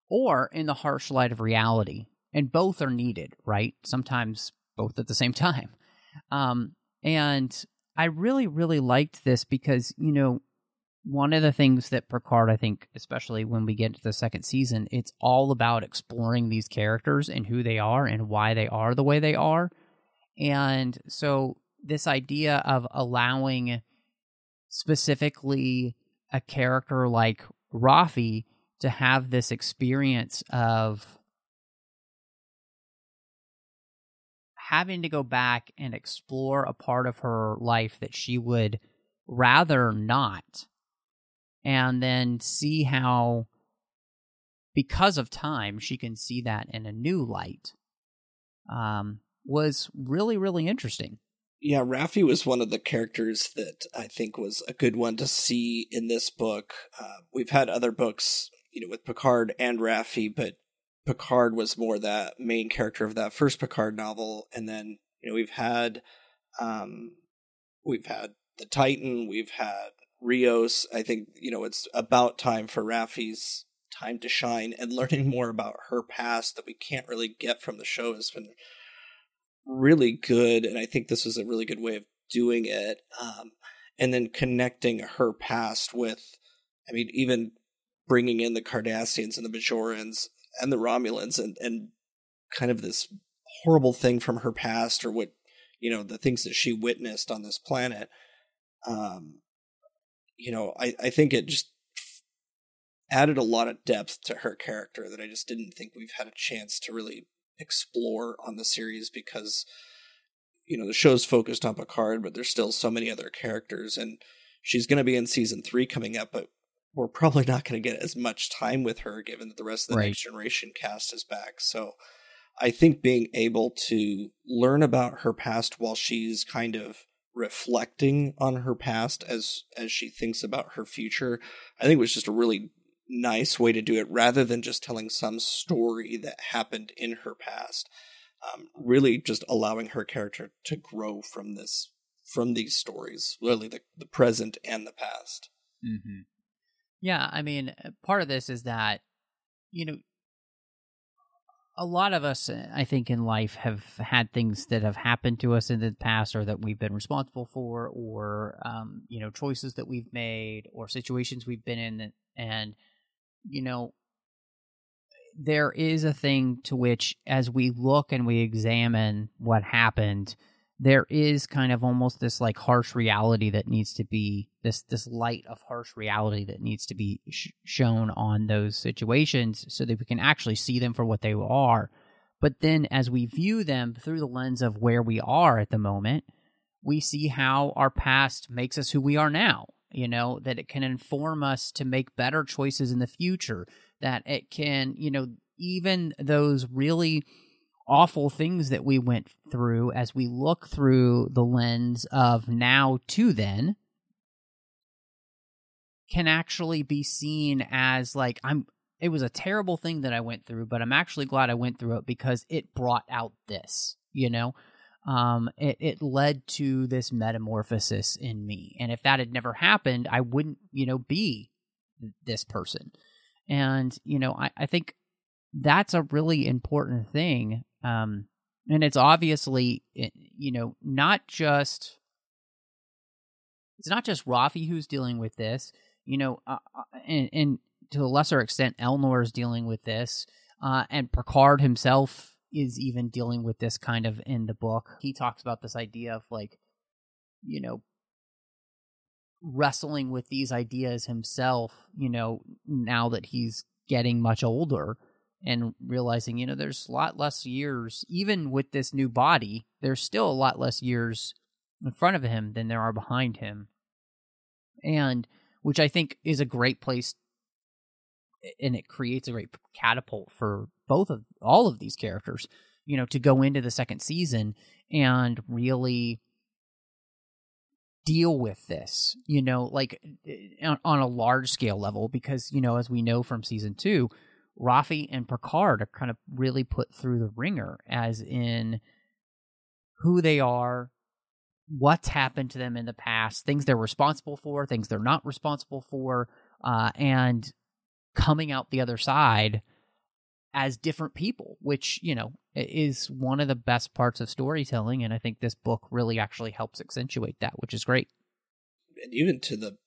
or in the harsh light of reality and both are needed right? Sometimes both at the same <laughs> time. Um and i really really liked this because you know one of the things that Picard, I think, especially when we get to the second season, it's all about exploring these characters and who they are and why they are the way they are. And so this idea of allowing specifically a character like Raffi to have this experience of having to go back and explore a part of her life that she would rather not and then see how because of time she can see that in a new light um was really really interesting Yeah, Raffi was one of the characters that I think was a good one to see in this book. Uh, we've had other books, you know, with Picard and Raffi, but Picard was more that main character of that first Picard novel, and then you know we've had, um, we've had the Titan, we've had Rios. I think you know it's about time for Raffi's time to shine, and <laughs> learning more about her past that we can't really get from the show has been really good and i think this was a really good way of doing it um, and then connecting her past with, I mean, even bringing in the Cardassians and the Bajorans and the Romulans and, and kind of this horrible thing from her past or what, you know, the things that she witnessed on this planet. Um, you know, I, I think it just added a lot of depth to her character that I just didn't think we've had a chance to really explore on the series because you know the show's focused on Picard, but there's still so many other characters, and she's going to be in season three coming up, but we're probably not going to get as much time with her given that the rest of the Right. next generation cast is back. So I think being able to learn about her past while she's kind of reflecting on her past as as she thinks about her future, I think it was just a really nice way to do it rather than just telling some story that happened in her past. Um, really just allowing her character to grow from this from these stories, really the, the present and the past. Mm-hmm. Yeah, I mean, uh, part of this is that, you know, a lot of us, uh, I think, in life have had things that have happened to us in the past or that we've been responsible for, or, um, you know, choices that we've made or situations we've been in. That, and, you know, there is a thing to which, as we look and we examine what happened, there is kind of almost this like harsh reality that needs to be this this light of harsh reality that needs to be sh- shown on those situations so that we can actually see them for what they are. But then as we view them through the lens of where we are at the moment we see how our past makes us who we are now you know that it can inform us to make better choices in the future that it can you know even those really awful things that we went through as we look through the lens of now to then can actually be seen as like I'm it was a terrible thing that I went through but I'm actually glad I went through it because it brought out this you know? Um it it led to this metamorphosis in me. And if that had never happened I wouldn't you know be this person. And you know I I think that's a really important thing um and it's obviously you know not just it's not just Raffi who's dealing with this you know uh, uh, and, and to a lesser extent Elnor is dealing with this uh and Picard himself is even dealing with this kind of in the book. He talks about this idea of like you know wrestling with these ideas himself you know now that he's getting much older and realizing you know there's a lot less years even with this new body there's still a lot less years in front of him than there are behind him. And which i think is a great place and it creates a great catapult for both of all of these characters you know to go into the second season and really deal with this you know like eh, on, on a large scale level because you know as we know from season 2 Raffi and Picard are kind of really put through the ringer, as in who they are, what's happened to them in the past, things they're responsible for, things they're not responsible for, uh, and coming out the other side as different people, which, you know, is one of the best parts of storytelling. And I think this book really actually helps accentuate that, which is great. And even to the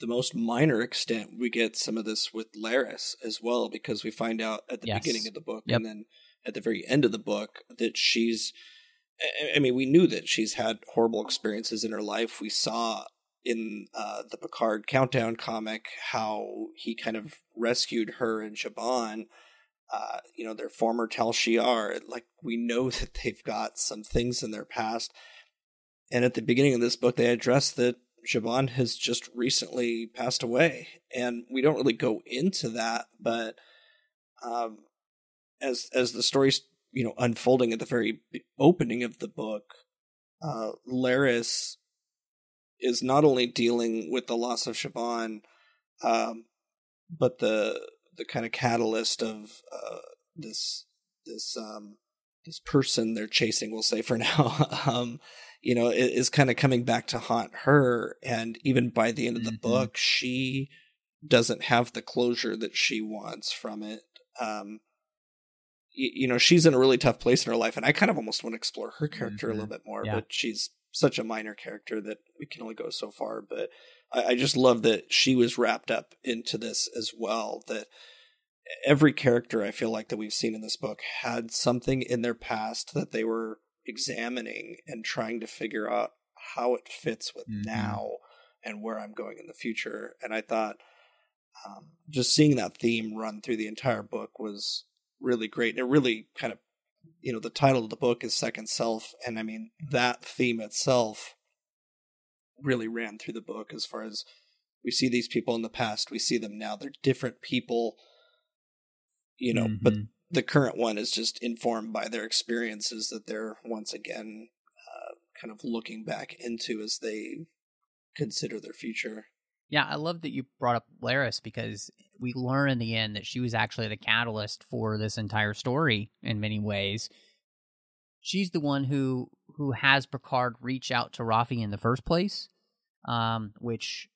the most minor extent, we get some of this with Laris as well, because we find out at the Yes. beginning of the book Yep. and then at the very end of the book that she's. I- mean, we knew that she's had horrible experiences in her life. We saw in uh, the Picard Countdown comic how he kind of rescued her and Zhaban. Uh, you know, their former Tal Shiar. Like we know <laughs> that they've got some things in their past. And at the beginning of this book, they address that Zhaban has just recently passed away, and we don't really go into that. But um, as as the story's you know unfolding at the very opening of the book, uh, Laris is not only dealing with the loss of Zhaban, um, but the the kind of catalyst of uh, this this um, this person they're chasing. We'll say for <laughs> now. um, you know, i- is kind of coming back to haunt her. And even by the end of the Mhm. book, she doesn't have the closure that she wants from it. Um, y- you know, she's in a really tough place in her life, and I kind of almost want to explore her character a Mhm. little bit more. Yeah. But she's such a minor character that we can only go so far. But I, I just love that she was wrapped up into this as well. That every character I feel like that we've seen in this book had something in their past that they were examining and trying to figure out how it fits with Mhm. now and where I'm going in the future. And I thought um, just seeing that theme run through the entire book was really great. And it really kind of, you know, the title of the book is Second Self. And I mean, that theme itself really ran through the book as far as we see these people in the past, we see them now. They're different people, you know, but Mhm. The current one is just informed by their experiences that they're once again uh, kind of looking back into as they consider their future. Yeah, I love that you brought up Laris because we learn in the end that she was actually the catalyst for this entire story in many ways. She's the one who who has Picard reach out to Raffi in the first place, um, which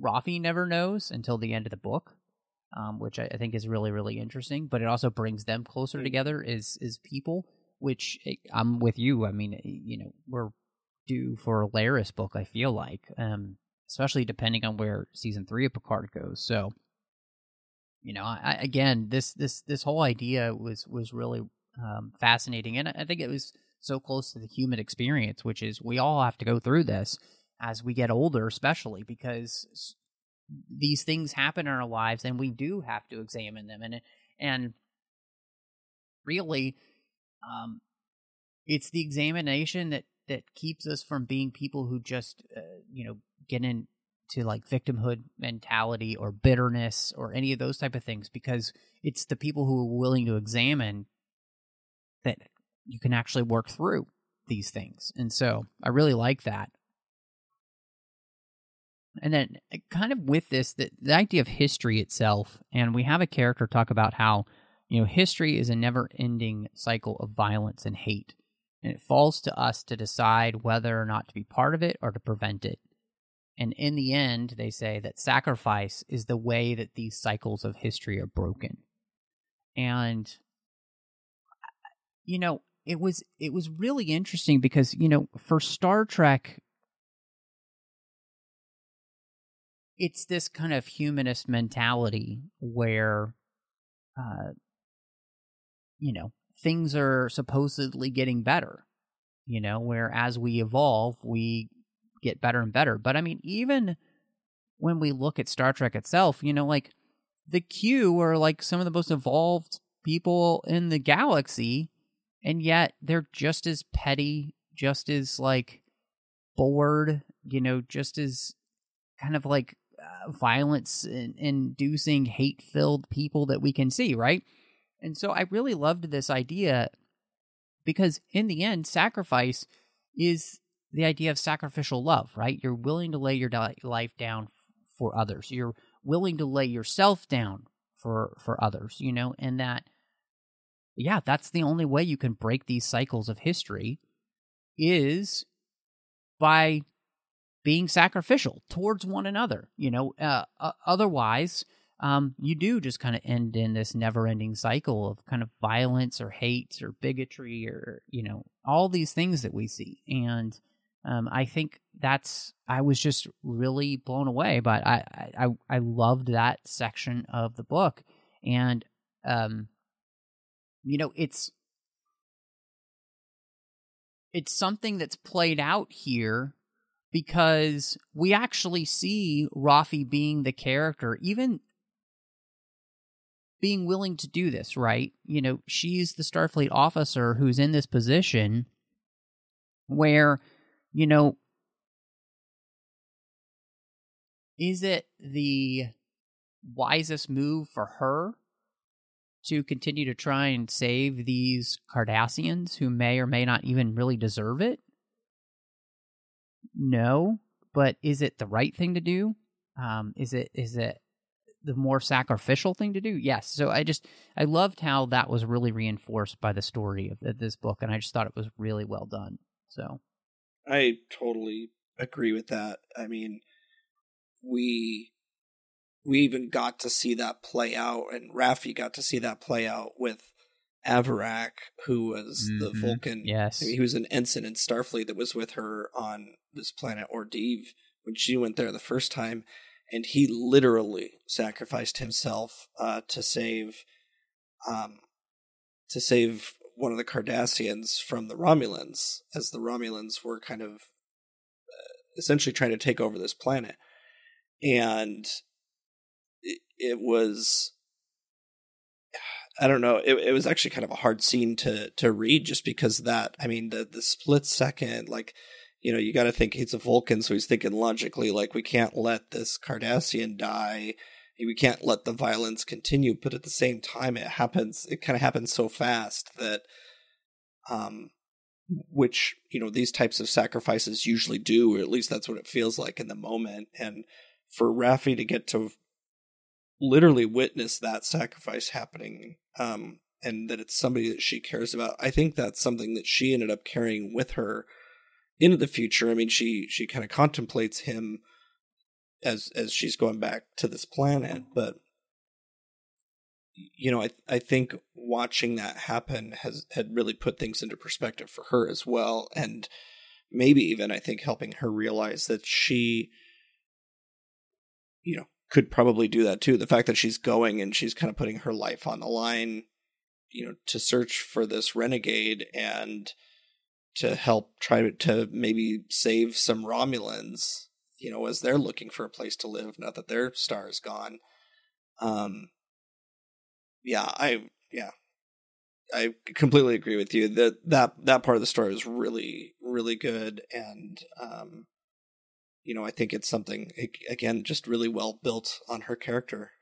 Raffi never knows until the end of the book, um, which I, I think is really really interesting. But it also brings them closer together as as people. Which eh, I'm with you. I mean, eh, you know, we're due for a Laris book. I feel like. Um, especially depending on where season three of Picard goes. So, you know, I, again, this this this whole idea was was really um, fascinating, and I think it was so close to the human experience, which is we all have to go through this as we get older, especially because these things happen in our lives, and we do have to examine them, and and really, um, it's the examination that that keeps us from being people who just uh, you know get into like victimhood mentality or bitterness or any of those type of things because it's the people who are willing to examine that you can actually work through these things and so i really like that and then uh, kind of with this the, the idea of history itself and we have a character talk about how you know history is a never ending cycle of violence and hate and it falls to us to decide whether or not to be part of it or to prevent it. And in the end, they say that sacrifice is the way that these cycles of history are broken. And you know, it was it was really interesting because, you know, for Star Trek it's this kind of humanist mentality where uh you know, things are supposedly getting better, you know, where as we evolve, we get better and better. But I mean, even when we look at Star Trek itself, you know, like the Q are like some of the most evolved people in the galaxy, and yet they're just as petty, just as like bored, you know, just as kind of like violence inducing, hate filled people that we can see, right? And so I really loved this idea because in the end, sacrifice is the idea of sacrificial love, right? You're willing to lay your life down for others. You're willing to lay yourself down for for others, you know, and that yeah, that's the only way you can break these cycles of history is by being sacrificial towards one another, you know. Uh, uh, otherwise, um, you do just kind of end in this never-ending cycle of kind of violence or hate or bigotry or you know all these things that we see and um, i think that's i was just really blown away but i i i loved that section of the book and um you know it's it's something that's played out here because we actually see Raffi being the character, even being willing to do this, right? You know, she's the Starfleet officer who's in this position where, you know, is it the wisest move for her to continue to try and save these Cardassians who may or may not even really deserve it? No, but is it the right thing to do? Um, is it is it the more sacrificial thing to do? Yes. So I just I loved how that was really reinforced by the story of, of this book, and I just thought it was really well done. So I totally agree with that. I mean, we we even got to see that play out, and Raffi got to see that play out with Avarak, who was the Mhm. Vulcan. Yes. I mean, he was an ensign in Starfleet that was with her on this planet Ordiv when she went there the first time, and he literally sacrificed himself uh, to save, um, to save one of the Cardassians from the Romulans, as the Romulans were kind of uh, essentially trying to take over this planet, and it, it was I don't know. It, it was actually kind of a hard scene to to read, just because that. I mean, the the split second, like you know, you got to think he's a Vulcan, so he's thinking logically, like we can't let this Cardassian die. We can't let the violence continue. But at the same time, it happens. It kind of happens so fast that, um, which you know these types of sacrifices usually do, or at least that's what it feels like in the moment. And for Raffi to get to literally witness that sacrifice happening um and that it's somebody that she cares about. I think that's something that she ended up carrying with her into the future. I mean she she kind of contemplates him as as she's going back to this planet but you know i i think watching that happen has had really put things into perspective for her as well and maybe even i think helping her realize that she you know could probably do that too. The fact that she's going and she's kind of putting her life on the line, you know, to search for this renegade and to help try to, maybe save some Romulans, you know, as they're looking for a place to live, now that their star is gone. Um, yeah, I, yeah, I completely agree with you that that, that part of the story is really, really good. And, um, you know, I think it's something again just really well built on her character.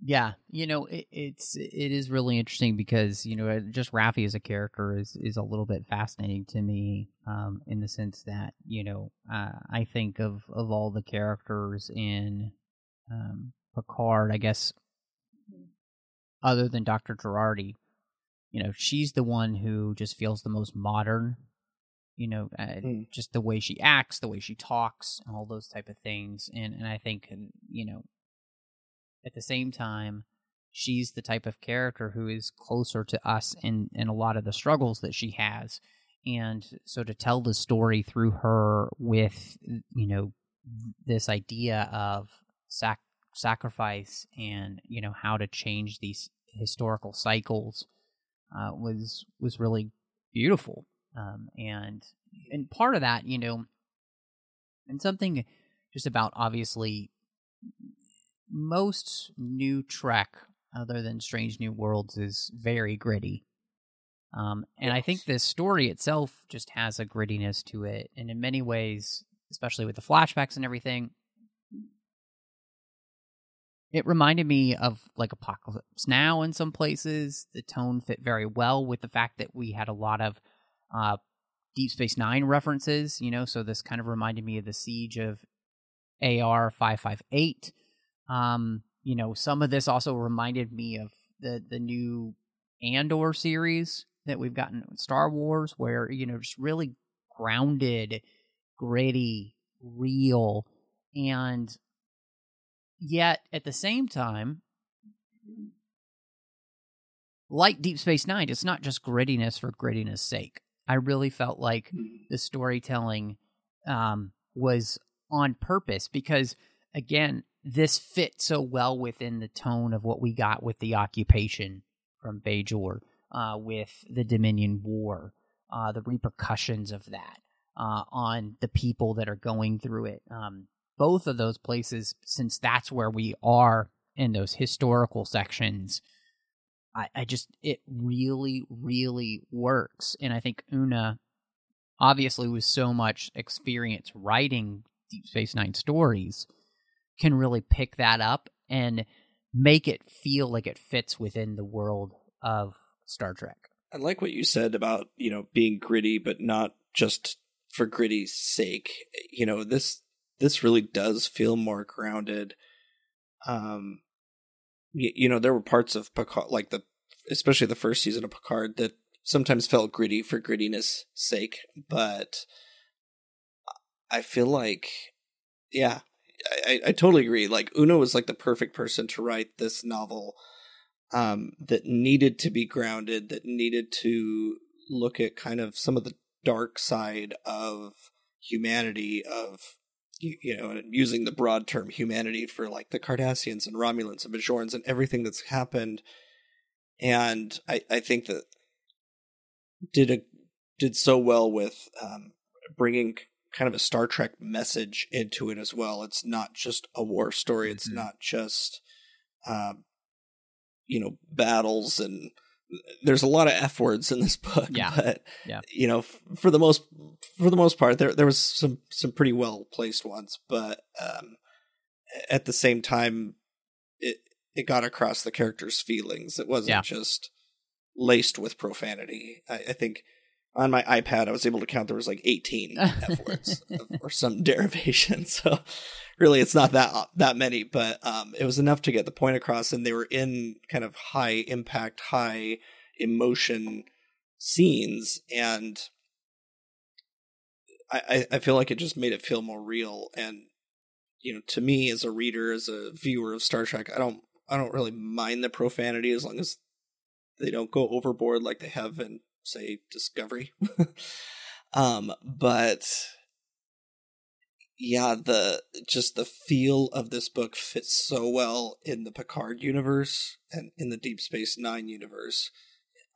Yeah, you know, it, it's it is really interesting because you know just Raffi as a character is is a little bit fascinating to me, um, in the sense that you know uh, I think of of all the characters in um, Picard, I guess, other than Doctor Jurati, you know, she's the one who just feels the most modern you know uh, Mm. just the way she acts the way she talks and all those type of things. And and i think you know at the same time she's the type of character who is closer to us in in a lot of the struggles that she has. And so to tell the story through her with you know this idea of sac- sacrifice and you know how to change these historical cycles uh, was was really beautiful um, and and part of that, you know, and something just about obviously most new Trek, other than Strange New Worlds, is very gritty. Um, and I think this story itself just has a grittiness to it, and in many ways, especially with the flashbacks and everything, it reminded me of like Apocalypse Now in some places. The tone fit very well with the fact that we had a lot of uh, Deep Space Nine references, you know, so this kind of reminded me of the siege of AR 558. Um, you know, some of this also reminded me of the, the new Andor series that we've gotten in Star Wars, where, you know, just really grounded, gritty, real, and yet at the same time, like Deep Space Nine, it's not just grittiness for grittiness sake. I really felt like the storytelling um, was on purpose because, again, this fit so well within the tone of what we got with the occupation from Bajor, uh, with the Dominion War, uh, the repercussions of that uh, on the people that are going through it. Um, both of those places, since that's where we are in those historical sections, I, I just it really, really works. And I think Una obviously with so much experience writing Deep Space Nine stories can really pick that up and make it feel like it fits within the world of Star Trek. I like what you said about, you know, being gritty but not just for gritty's sake. You know, this this really does feel more grounded. Um you, you know, there were parts of Picard like the especially the first season of Picard that sometimes felt gritty for grittiness sake, but I feel like yeah, I, I totally agree. Like Una was like the perfect person to write this novel um, that needed to be grounded, that needed to look at kind of some of the dark side of humanity, of you, know, using the broad term humanity for like the Cardassians and Romulans and Bajorans and everything that's happened. And I, I think that did a did so well with um, bringing kind of a Star Trek message into it as well. It's not just a war story. It's Mhm. not just um, you know battles and there's a lot of f words in this book. Yeah. but Yeah. you know f- for the most for the most part there there was some some pretty well placed ones, but um, at the same time it it got across the characters' feelings. It wasn't Yeah. just laced with profanity. I, I think on my iPad I was able to count there was like 18 <laughs> f words or some derivation. <laughs> So really it's not that that many, but um, it was enough to get the point across, and they were in kind of high impact, high emotion scenes, and I, I feel like it just made it feel more real. And you know, to me as a reader, as a viewer of Star Trek, I don't I don't really mind the profanity as long as they don't go overboard like they have in say Discovery. <laughs> um, but yeah, the just the feel of this book fits so well in the Picard universe and in the Deep Space Nine universe.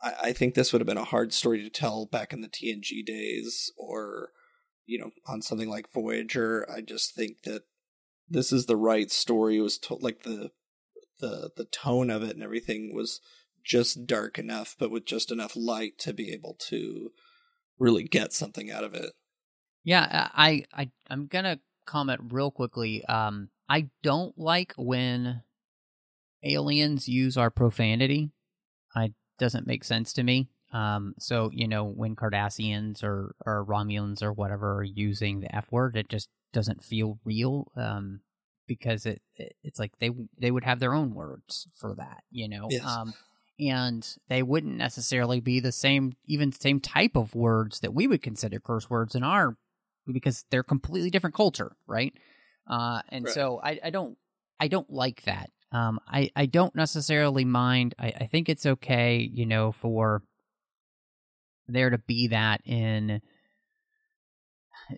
I, I think this would have been a hard story to tell back in the TNG days, or you know, on something like Voyager. I just think that this is the right story. It was told like the the the tone of it and everything was just dark enough, but with just enough light to be able to really get something out of it. Yeah, I, I, I'm gonna comment real quickly. Um, I don't like when aliens use our profanity. I doesn't make sense to me. Um, so you know, when Cardassians or or Romulans or whatever are using the F word, it just doesn't feel real. Um, because it, it it's like they they would have their own words for that, you know. Yes. Um, and they wouldn't necessarily be the same even same type of words that we would consider curse words in our because they're completely different culture right? Uh and Right. so I, I don't i don't like that. Um i i don't necessarily mind. I i think it's okay you know for there to be that in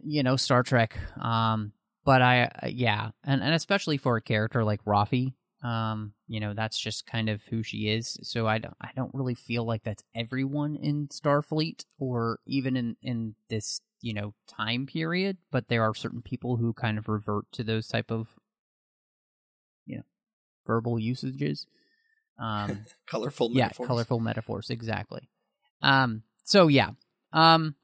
you know star trek. Um but i yeah. And and especially for a character like Raffi um you know that's just kind of who she is. So i don't i don't really feel like that's everyone in starfleet or even in in this you know time period but there are certain people who kind of revert to those type of you know verbal usages. Um <laughs> Colorful yeah metaphors. colorful metaphors exactly. Um so yeah um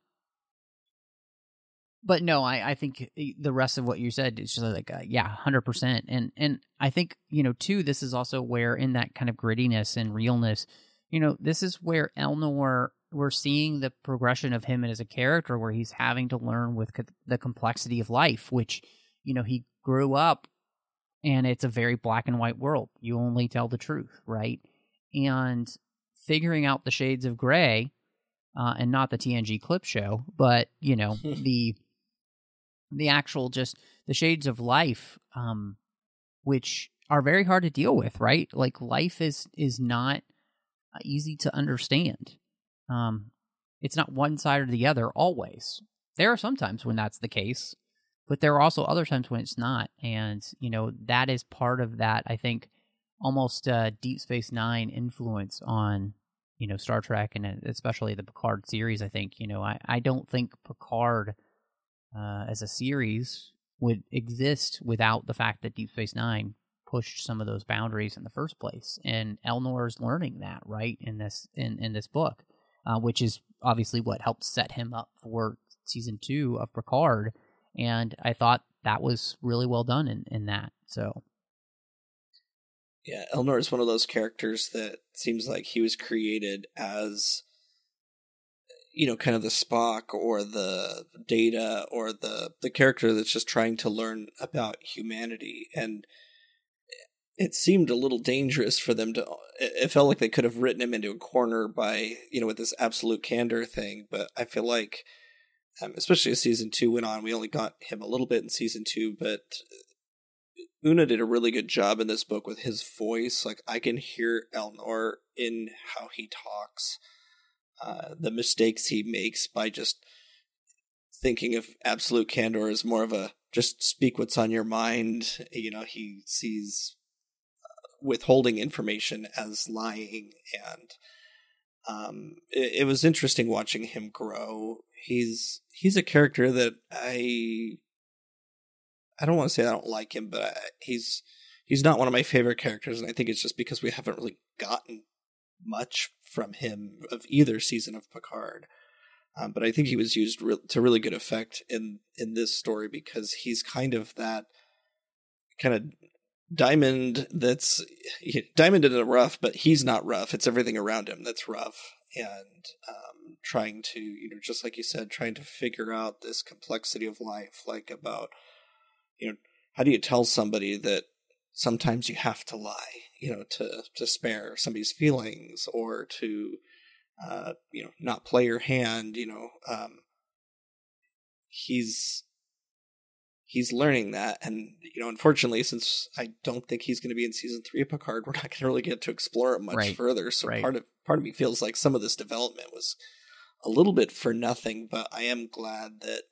but no i i think the rest of what you said is just like uh, yeah 100% and and i think you know too this is also where in that kind of grittiness and realness you know this is where elnor we're seeing the progression of him as a character where he's having to learn with co- the complexity of life which you know he grew up and it's a very black and white world you only tell the truth right and figuring out the shades of gray uh, and not the TNG clip show, but you know <laughs> the the actual just the shades of life, um, which are very hard to deal with, right? Like life is is not uh, easy to understand. Um, it's not one side or the other always. There are sometimes when that's the case, but there are also other times when it's not, and you know that is part of that. I think almost uh, Deep Space Nine influence on you know Star Trek and uh, especially the Picard series. I think you know I I don't think Picard uh, as a series would exist without the fact that Deep Space Nine pushed some of those boundaries in the first place, and Elnor is learning that right in this in in this book, uh, which is obviously what helped set him up for season two of Picard. And I thought that was really well done in, in that. So Yeah, Elnor is one of those characters that seems like he was created as you know, kind of the Spock or the Data or the the character that's just trying to learn about humanity and it seemed a little dangerous for them to it felt like they could have written him into a corner by, you know, with this absolute candor thing, but I feel like um, especially as season 2 went on, we only got him a little bit in season 2, but Una did a really good job in this book with his voice. Like I can hear Elnor in how he talks, uh, the mistakes he makes by just thinking of absolute candor as more of a just speak what's on your mind. You know, he sees uh, withholding information as lying, and um, it, it was interesting watching him grow. He's he's a character that I I don't want to say I don't like him, but I, he's he's not one of my favorite characters, and I think it's just because we haven't really gotten much from him of either season of Picard. Um, but I think he was used re- to really good effect in in this story because he's kind of that kind of diamond that's diamond in a rough, but he's not rough. It's everything around him that's rough, and um, trying to you know just like you said, trying to figure out this complexity of life, like about you know, how do you tell somebody that sometimes you have to lie, you know, to to spare somebody's feelings or to uh, you know, not play your hand, you know, um, he's he's learning that and you know unfortunately since i don't think he's going to be in season three of picard <laughs> we're not going to really get to explore it much Right. further so Right. part of part of me feels like some of this development was a little bit for nothing but i am glad that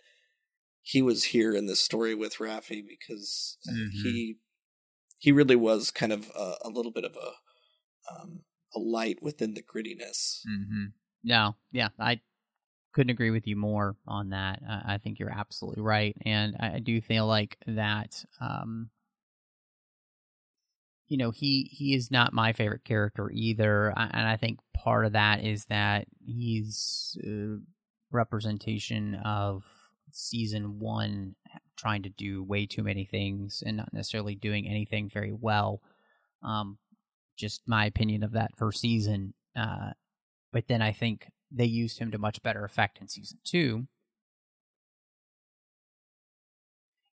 he was here in this story with Raffi because Mhm. he he really was kind of a, a little bit of a um, a light within the grittiness. Mm-hmm. No, yeah, I couldn't agree with you more on that. I, think you're absolutely right, and I, do feel like that. Um, you know, he he is not my favorite character either, and I think part of that is that he's a representation of season one trying to do way too many things and not necessarily doing anything very well. Um, just my opinion of that first season. Uh, but then I think they used him to much better effect in season two.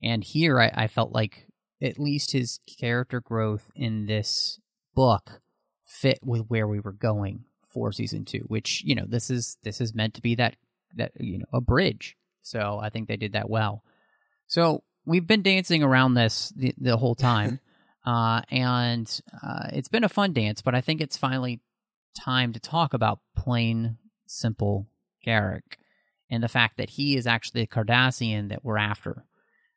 And here I, I felt like at least his character growth in this book fit with where we were going for season two, which, you know, this is this is meant to be that that you know, a bridge. So I think they did that well. So we've been dancing around this the, the whole time. <laughs> uh, and uh, it's been a fun dance, but I think it's finally time to talk about plain, simple Garak and the fact that he is actually a Cardassian that we're after.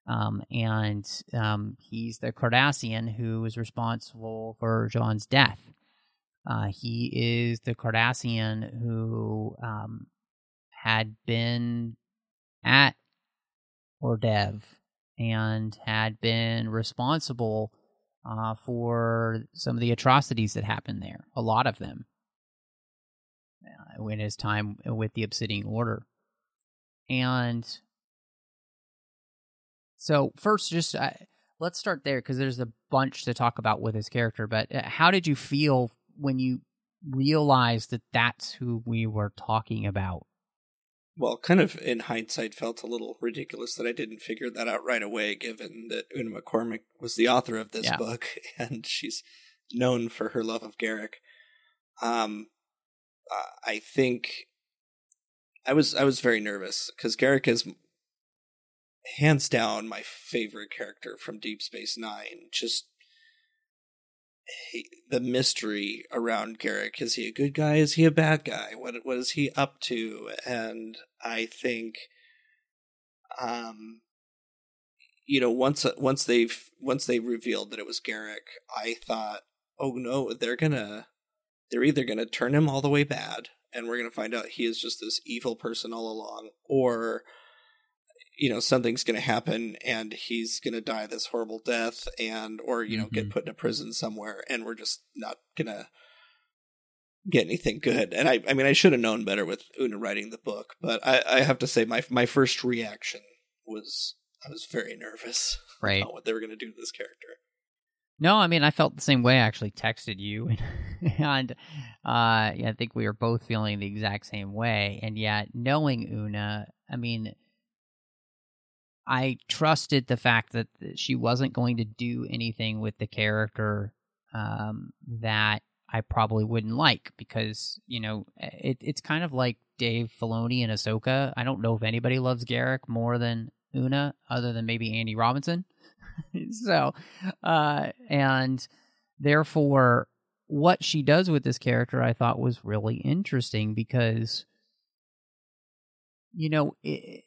Um, and um, he's the Cardassian who is responsible for John's death. Uh, he is the Cardassian who um, had been at Ordev and had been responsible uh, for some of the atrocities that happened there, a lot of them, in his time with the Obsidian Order. And so, first, just uh, let's start there because there's a bunch to talk about with his character. But uh, how did you feel when you realized that that's who we were talking about? Well, kind of in hindsight, felt a little ridiculous that I didn't figure that out right away, given that Una McCormack was the author of this Yeah. book <laughs> and she's known for her love of Garak. Um, I- think I was I was very nervous because Garak is hands down my favorite character from Deep Space Nine. Just he, the mystery around Garak. Is he a good guy? Is he a bad guy? What what is he up to? And I think, um, you know, once once they've once they revealed that it was Garak, I thought, oh no, they're gonna they're either gonna turn him all the way bad, and we're gonna find out he is just this evil person all along, or you know something's going to happen and he's going to die this horrible death and or you know get Mhm. put in a prison somewhere and we're just not going to get anything good and i i mean i should have known better with una writing the book but i i have to say my my first reaction was i was very nervous Right. about what they were going to do to this character No, I mean I felt the same way. I actually texted you, <laughs> and uh, yeah, I think we were both feeling the exact same way. And yet, knowing Una, I mean, I trusted the fact that she wasn't going to do anything with the character um, that I probably wouldn't like because you know it, it's kind of like Dave Filoni and Ahsoka. I don't know if anybody loves Garak more than Una other than maybe Andy Robinson. <laughs> so, uh, and therefore, what she does with this character, I thought was really interesting because, you know, it,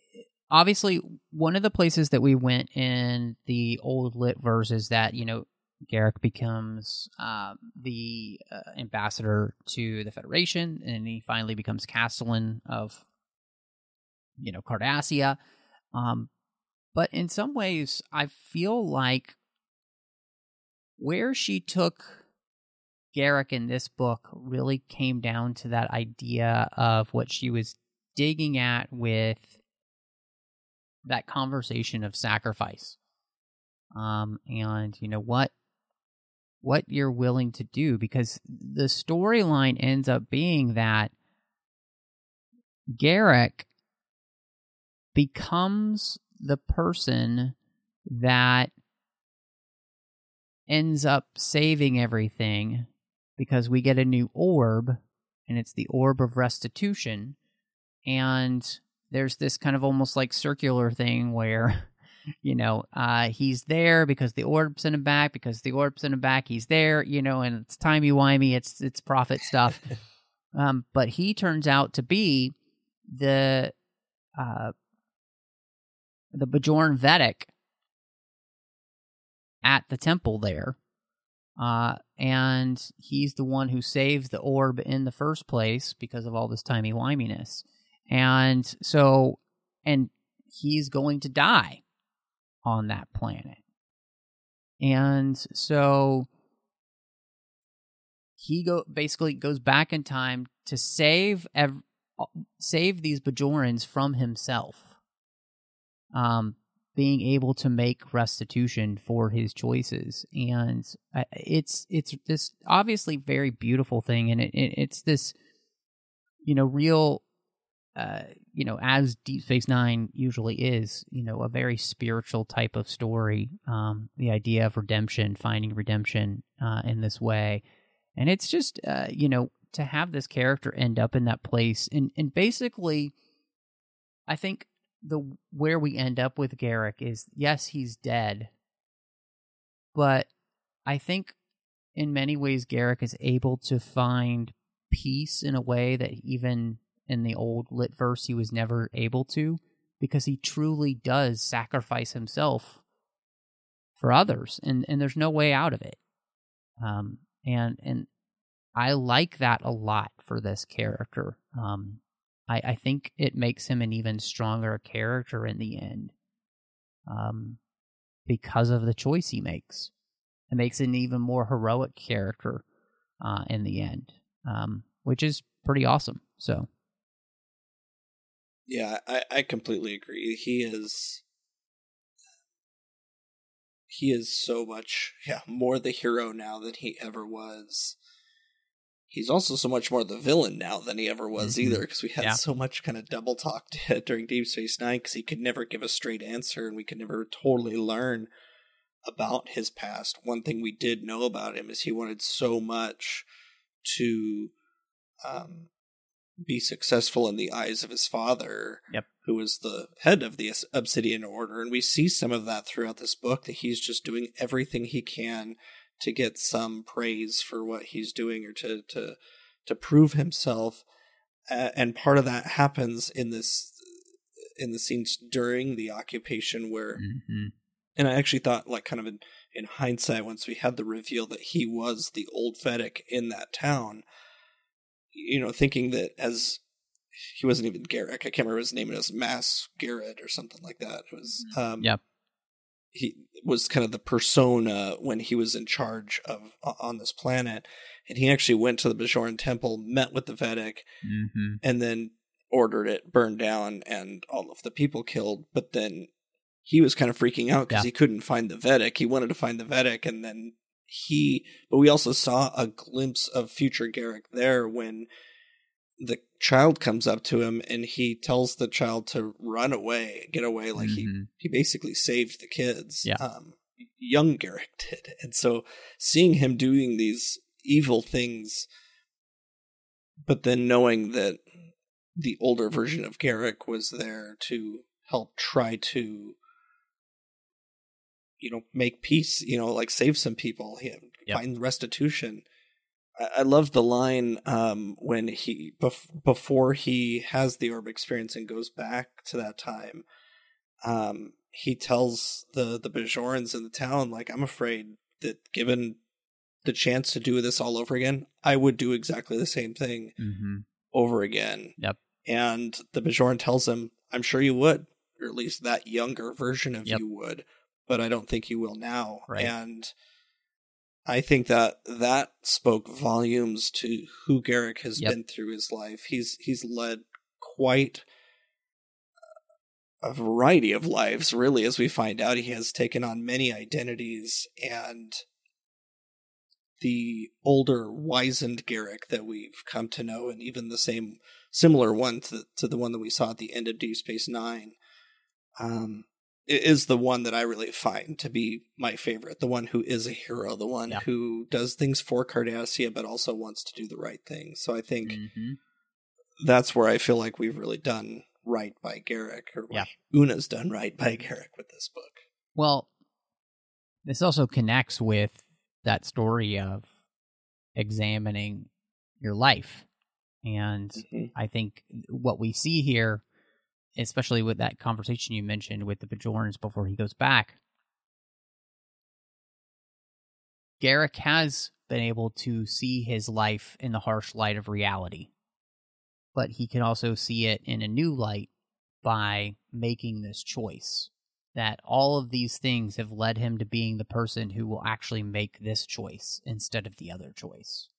obviously one of the places that we went in the old lit verse is that you know Garak becomes um, the uh, ambassador to the Federation, and he finally becomes Castellan of, you know, Cardassia. Um, but in some ways, I feel like where she took Garak in this book really came down to that idea of what she was digging at with that conversation of sacrifice. Um, and you know what what you're willing to do because the storyline ends up being that Garak becomes the person that ends up saving everything because we get a new orb and it's the orb of restitution and there's this kind of almost like circular thing where <laughs> you know, uh, he's there because the orb's in him back, because the orb's in him back, he's there, you know, and it's timey wimey, it's it's prophet stuff. <laughs> um, but he turns out to be the uh, the Bajoran Vedek at the temple there. Uh, and he's the one who saves the orb in the first place because of all this timey wiminess. And so, and he's going to die on that planet. And so he go basically goes back in time to save ev- save these Bajorans from himself. Um being able to make restitution for his choices. And it's it's this obviously very beautiful thing. And it, it it's this you know real uh, you know, as Deep Space Nine usually is, you know, a very spiritual type of story. Um, the idea of redemption, finding redemption uh, in this way, and it's just, uh, you know, to have this character end up in that place, and and basically, I think the where we end up with Garak is yes, he's dead, but I think in many ways Garak is able to find peace in a way that even in the old lit verse he was never able to because he truly does sacrifice himself for others and and there's no way out of it. Um and and i like that a lot for this character. Um i i think it makes him an even stronger character in the end um because of the choice he makes it makes an even more heroic character uh in the end um which is pretty awesome so yeah, I, I completely agree. He is he is so much yeah, more the hero now than he ever was. He's also so much more the villain now than he ever was mm-hmm. either because we had yeah. so much kind of double talk <laughs> during Deep Space Nine because he could never give a straight answer and we could never totally learn about his past. One thing we did know about him is he wanted so much to um, be successful in the eyes of his father, yep. who was the head of the Obsidian Order. And we see some of that throughout this book that he's just doing everything he can to get some praise for what he's doing or to to to prove himself. Uh, and part of that happens in this in the scenes during the occupation where mm-hmm. and I actually thought like kind of in, in hindsight once we had the reveal that he was the old Vedek in that town you know, thinking that as he wasn't even Garak, I can't remember his name. It was Mass Garrett or something like that. It was, um, yep. He was kind of the persona when he was in charge of on this planet, and he actually went to the Bajoran temple, met with the Vedek mm-hmm. and then ordered it burned down and all of the people killed. But then he was kind of freaking out because yeah. he couldn't find the Vedek He wanted to find the Vedek and then he but we also saw a glimpse of future Garak there when the child comes up to him and he tells the child to run away, get away like mm-hmm. he he basically saved the kids. Yeah. Um, young Garak <laughs> did. And so seeing him doing these evil things but then knowing that the older version of Garak was there to help try to you know make peace you know like save some people Yep. find restitution I, love the line um when he bef- before he has the orb experience and goes back to that time um he tells the the Bajorans in the town like i'm afraid that given the chance to do this all over again i would do exactly the same thing Mm-hmm. over again. Yep. And the Bajoran tells him, I'm sure you would, or at least that younger version of Yep. you would, but I don't think you will now. Right. And I think that that spoke volumes to who Garak has Yep. been through his life. He's he's led quite a variety of lives, really, as we find out. He has taken on many identities and the older, wizened Garak that we've come to know, and even the same similar one to, to the one that we saw at the end of Deep Space Nine, um, is the one that I really find to be my favorite. The one who is a hero, the one Yeah. who does things for Cardassia, but also wants to do the right thing. So I think Mm-hmm. that's where I feel like we've really done right by Garak, or Yeah. Una's done right by Garak with this book. Well, this also connects with that story of examining your life. And Mhm. I think what we see here, especially with that conversation you mentioned with the Bajorans before he goes back, Garak has been able to see his life in the harsh light of reality, but he can also see it in a new light by making this choice. That all of these things have led him to being the person who will actually make this choice instead of the other choice.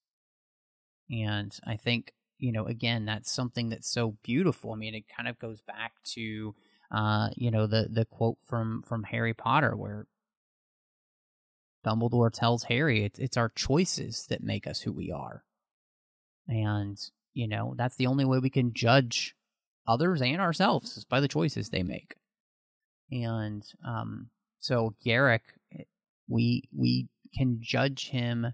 And I think, you know, again, that's something that's so beautiful. I mean, it kind of goes back to, uh, you know, the the quote from from Harry Potter where Dumbledore tells Harry, it's, it's our choices that make us who we are. And, you know, that's the only way we can judge others and ourselves is by the choices they make. And um, so Garak, we we can judge him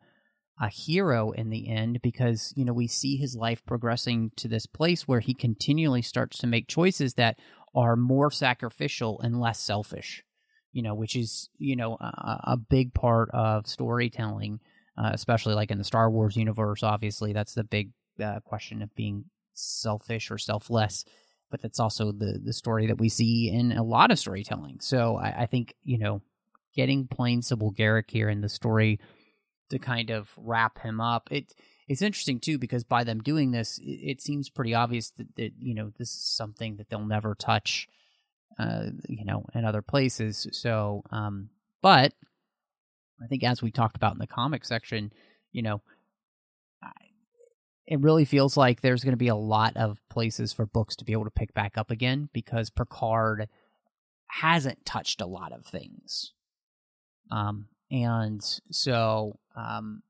a hero in the end because you know we see his life progressing to this place where he continually starts to make choices that are more sacrificial and less selfish you know which is you know a, a big part of storytelling uh, especially like in the star wars universe obviously that's the big uh, question of being selfish or selfless but that's also the the story that we see in a lot of storytelling. So i, I think you know getting plain simple garak here in the story to kind of wrap him up. It it's interesting too because by them doing this, it, it seems pretty obvious that, that you know this is something that they'll never touch, uh, you know, in other places. So, um, but I think as we talked about in the comic section, you know, it really feels like there's going to be a lot of places for books to be able to pick back up again because Picard hasn't touched a lot of things. Um, and so, um,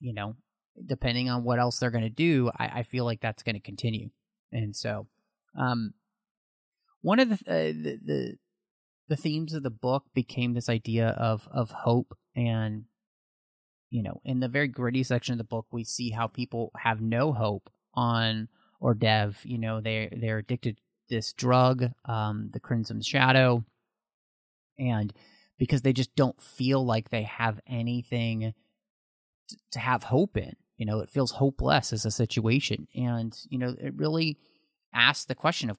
you know, depending on what else they're going to do, I, I feel like that's going to continue. And so, um, one of the, uh, the the the themes of the book became this idea of of hope and you know in the very gritty section of the book we see how people have no hope on or dev you know they they're addicted to this drug um the crimson shadow and because they just don't feel like they have anything to have hope in. You know, it feels hopeless as a situation. And, you know, it really asks the question of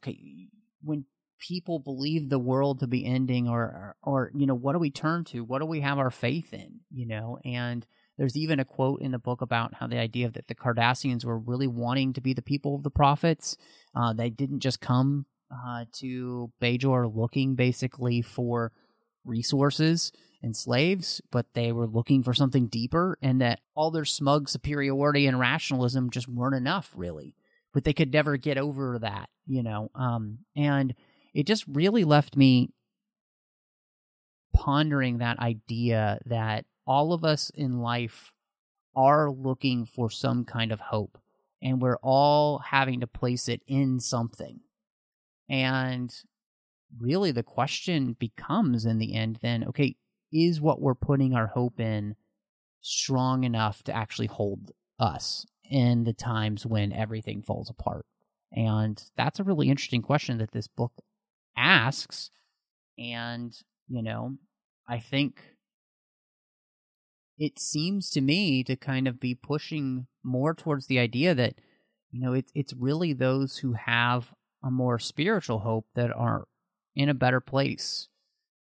when people believe the world to be ending or, or, or, you know, what do we turn to? What do we have our faith in? You know, and there's even a quote in the book about how the idea that the Cardassians were really wanting to be the people of the prophets. Uh, they didn't just come uh, to Bajor looking basically for resources and slaves, but they were looking for something deeper, and that all their smug superiority and rationalism just weren't enough, really. But they could never get over that, you know. Um, and it just really left me pondering that idea that all of us in life are looking for some kind of hope, and we're all having to place it in something. And really the question becomes in the end then okay is what we're putting our hope in strong enough to actually hold us in the times when everything falls apart and that's a really interesting question that this book asks. And, you know, I think it seems to me to kind of be pushing more towards the idea that, you know, it's it's really those who have a more spiritual hope that are in a better place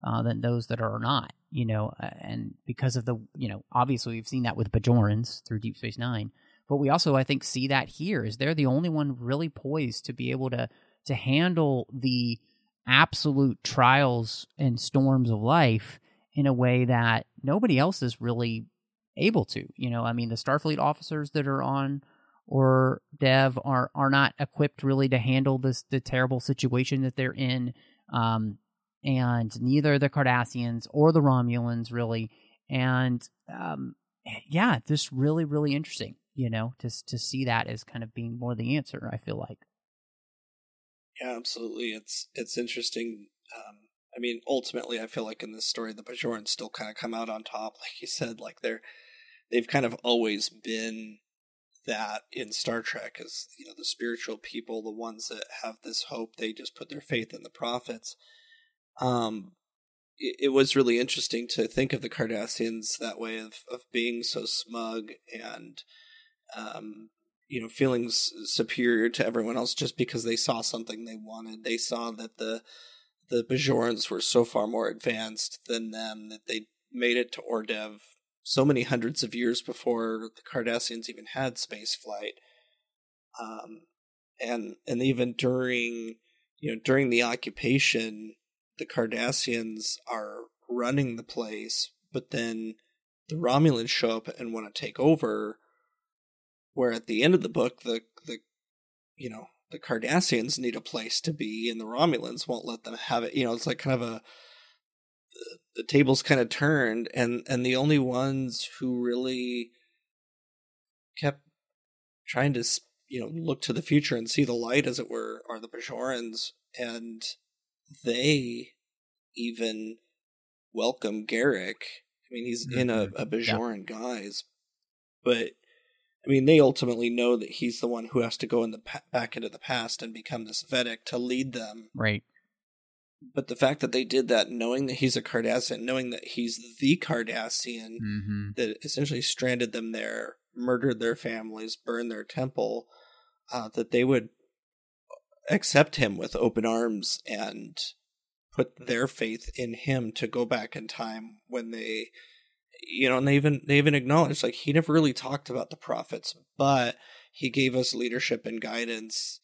uh, than those that are not, you know, and because of the, you know, obviously we've seen that with Bajorans through Deep Space Nine, but we also, I think, see that here is they're the only one really poised to be able to to handle the absolute trials and storms of life in a way that nobody else is really able to. You know, I mean, the Starfleet officers that are on or Dev are are not equipped really to handle this the terrible situation that they're in. Um, and neither the Cardassians or the Romulans really. And um, yeah, just really, really interesting. You know, to to see that as kind of being more the answer. I feel like. Yeah, absolutely. It's it's interesting. Um, I mean, ultimately, I feel like in this story, the Bajorans still kind of come out on top. Like you said, like they're they've kind of always been that in Star Trek is you know the spiritual people, the ones that have this hope. They just put their faith in the prophets. Um, it, it was really interesting to think of the Cardassians that way of of being so smug and um, you know feeling superior to everyone else just because they saw something they wanted. They saw that the the Bajorans were so far more advanced than them that they made it to Ordev so many hundreds of years before the Cardassians even had space flight. Um, and and even during you know during the occupation, the Cardassians are running the place, but then the Romulans show up and want to take over. Where at the end of the book, the the you know the Cardassians need a place to be, and the Romulans won't let them have it. You know, it's like kind of a the tables kind of turned, and and the only ones who really kept trying to you know look to the future and see the light, as it were, are the Bajorans, and they even welcome Garak. I mean, he's mm-hmm. in a, mm-hmm. a Bajoran yeah. guise, but I mean, they ultimately know that he's the one who has to go in the pa- back into the past and become this Vedek to lead them. Right. But the fact that they did that, knowing that he's a Cardassian, knowing that he's the Cardassian mm-hmm. that essentially stranded them there, murdered their families, burned their temple, uh, that they would accept him with open arms and put their faith in him to go back in time when they you know and they even they even acknowledged like he never really talked about the prophets but he gave us leadership and guidance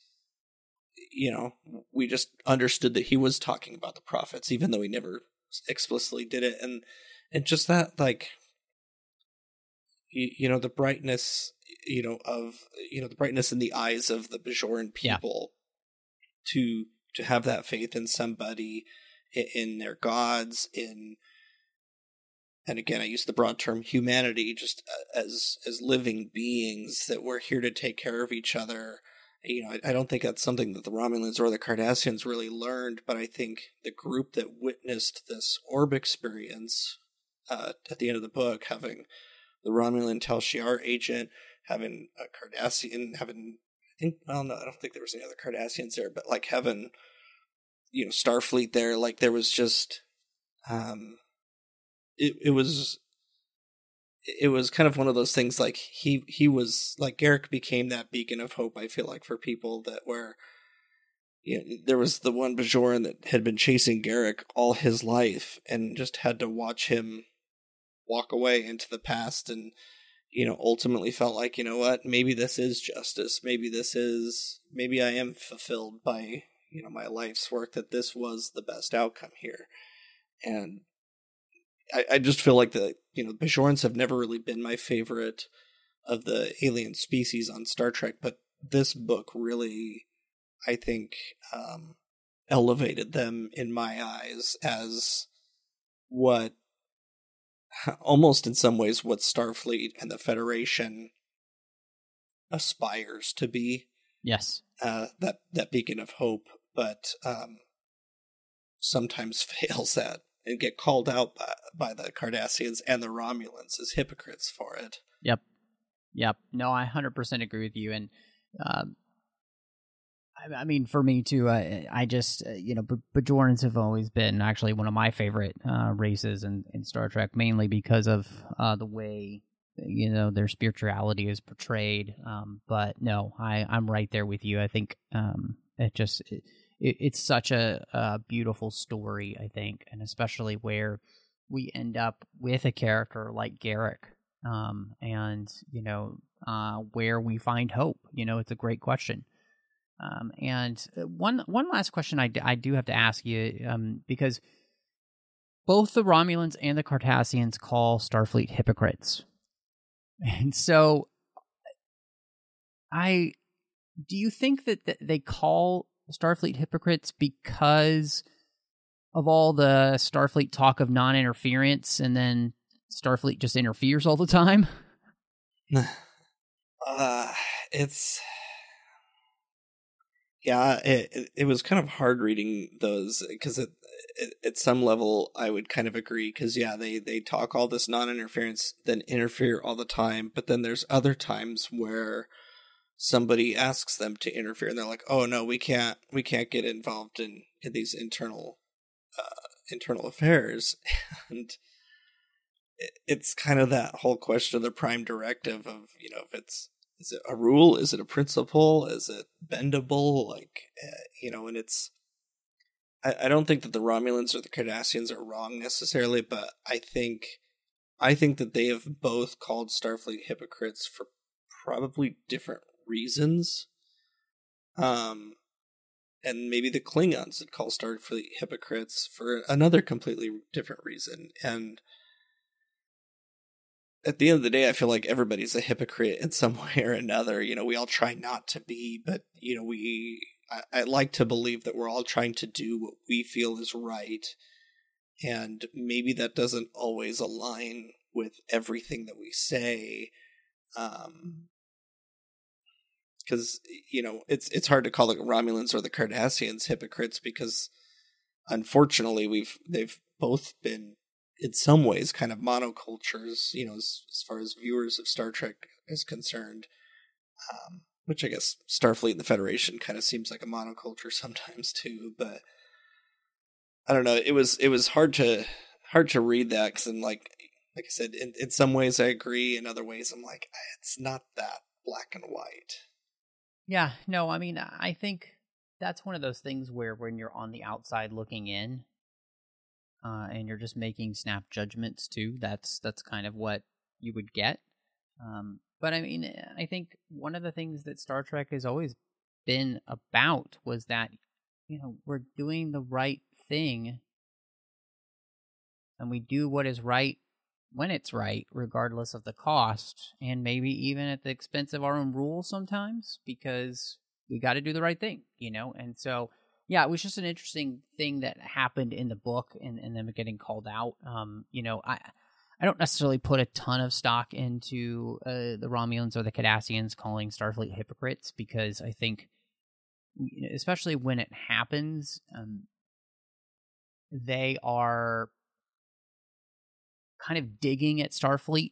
you know we just understood that he was talking about the prophets even though he never explicitly did it and and just that like you, you know the brightness you know of you know the brightness in the eyes of the Bajoran people yeah. to to have that faith in somebody in, in their gods in and again i use the broad term humanity just uh, as as living beings that we're here to take care of each other you know I, I, don't think that's something that the romulans or the cardassians really learned but i think the group that witnessed this orb experience uh, at the end of the book having the romulan Tal Shiar agent having a cardassian having i think well no i don't think there was any other cardassians there but like having you know starfleet there like there was just um it, it was it was kind of one of those things like he he was like Garak became that beacon of hope I feel like for people that were you know, there was the one Bajoran that had been chasing Garak all his life and just had to watch him walk away into the past and you know ultimately felt like you know what? Maybe this is justice. Maybe this is maybe I am fulfilled by you know my life's work that this was the best outcome here. And I, I just feel like the you know Bajorans have never really been my favorite of the alien species on Star Trek, but this book really, I think, um, elevated them in my eyes as what <laughs> almost in some ways what Starfleet and the Federation aspires to be. Yes. Uh, that that beacon of hope, but um, sometimes <laughs> fails at and get called out by, by the Cardassians and the Romulans as hypocrites for it. Yep. Yep. No, I 100% agree with you. And um, I mean, for me too, I, I just, uh, you know, Bajorans have always been actually one of my favorite uh, races in, in Star Trek, mainly because of uh, the way, you know, their spirituality is portrayed. Um, but no, I, I'm right there with you. I think um, it just, it, it's such a, a beautiful story, I think, and especially where we end up with a character like Garak. Um, and you know, uh, where we find hope, you know, it's a great question. Um, and uh, one one last question I, I do have to ask you um, because both the Romulans and the Cardassians call Starfleet hypocrites, and so I do you think that th- they call Starfleet hypocrites because of all the Starfleet talk of non-interference, and then Starfleet just interferes all the time? <sighs> uh, it's yeah, it it was kind of hard reading those because at at some level I would kind of agree because yeah they they talk all this non-interference then interfere all the time but then there's other times where somebody asks them to interfere and they're like oh no we can't we can't get involved in in these internal uh, internal affairs. <laughs> And it's kind of that whole question of the prime directive of you know if it's is it a rule? Is it a principle? Is it bendable? Like uh, you know and it's I, I don't think that the romulans or the cardassians are wrong necessarily but i think i think that they have both called starfleet hypocrites for probably different reasons um and maybe the klingons would call starfleet hypocrites for another completely different reason and at the end of the day, I feel like everybody's a hypocrite in some <laughs> way or another. You know, we all try not to be, but you know, we I, I, like to believe that we're all trying to do what we feel is right, and maybe that doesn't always align with everything that we say. Um, because you know it's it's hard to call the Romulans or the Cardassians hypocrites because unfortunately we've they've both been in some ways kind of monocultures, you know, as, as far as viewers of Star Trek is concerned. Um, which I guess Starfleet and the Federation kind of seems like a monoculture <laughs> sometimes too, but I don't know. It was it was hard to hard to read that because I'm like like I said, in, in some ways I agree, in other ways I'm like it's not that black and white. Yeah, no, I mean I think that's one of those things where when you're on the outside looking in, uh, and you're just making snap judgments too. That's that's kind of what you would get. Um, but I mean, eh, I think one of the things that Star Trek has always been about was that you know we're doing the right thing, and we do what is right when it's right, regardless of the cost, and maybe even at the expense of our own rules sometimes, because we got to do the right thing, you know. And so yeah, it was just an interesting thing that happened in the book and, and them getting called out. Um, you know, I I don't necessarily put a ton of stock into uh, the Romulans or the Cardassians calling Starfleet hypocrites because I think, especially when it happens, um, they are kind of digging at Starfleet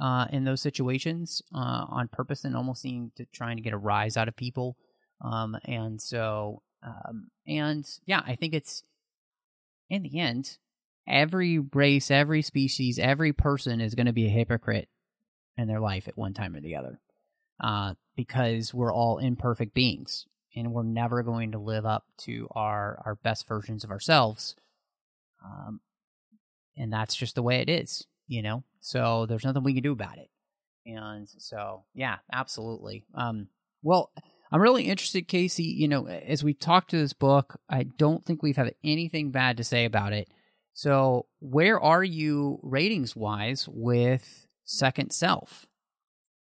uh, in those situations uh, on purpose and almost seeming to trying to get a rise out of people. Um, and so um, and yeah, I think it's in the end, every race, every species, every person is going to be a hypocrite in their life at one time or the other, uh, because we're all imperfect beings and we're never going to live up to our our best versions of ourselves. Um, and that's just the way it is, you know. So there's nothing we can do about it. And so, yeah, absolutely. Um, well, I'm really interested, Casey. You know, as we talk to this book, I don't think we've had anything bad to say about it. So, where are you ratings wise with Second Self?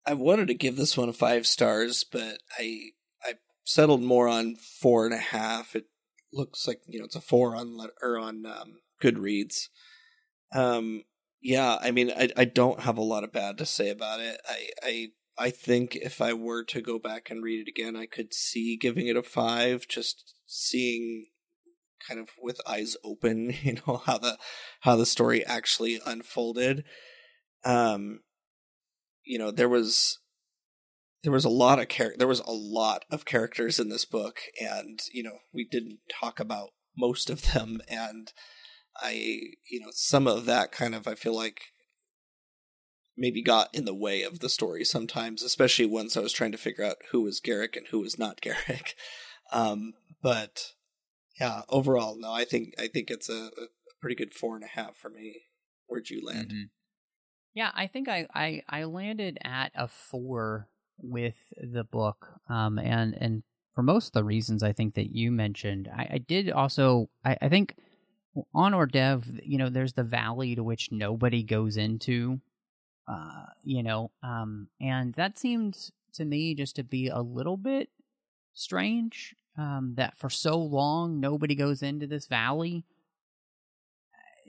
I wanted to give this one five stars, but I I settled more on four and a half. It looks like you know it's a four on or on um, Goodreads. Um, yeah, I mean, I I don't have a lot of bad to say about it. I I I think if I were to go back and read it again, I could see giving it a five, just seeing kind of with eyes open, <laughs> you know, how the how the story actually unfolded. Um you know, there was there was a lot of char- there was a lot of characters in this book and you know we didn't talk about most of them and i you know some of that kind of i feel like maybe got in the way of the story sometimes especially once i was trying to figure out who was garak and who was not <laughs> garak. Um but yeah overall no i think i think it's a, a pretty good four and a half for me. Where'd you land? Mhm. Yeah, I think I, I, I landed at a four with the book, um, and and for most of the reasons I think that you mentioned, I, I did also I, I think on or dev, you know, there's the valley to which nobody goes into, uh, you know, um, and that seemed to me just to be a little bit strange. Um, that for so long nobody goes into this valley.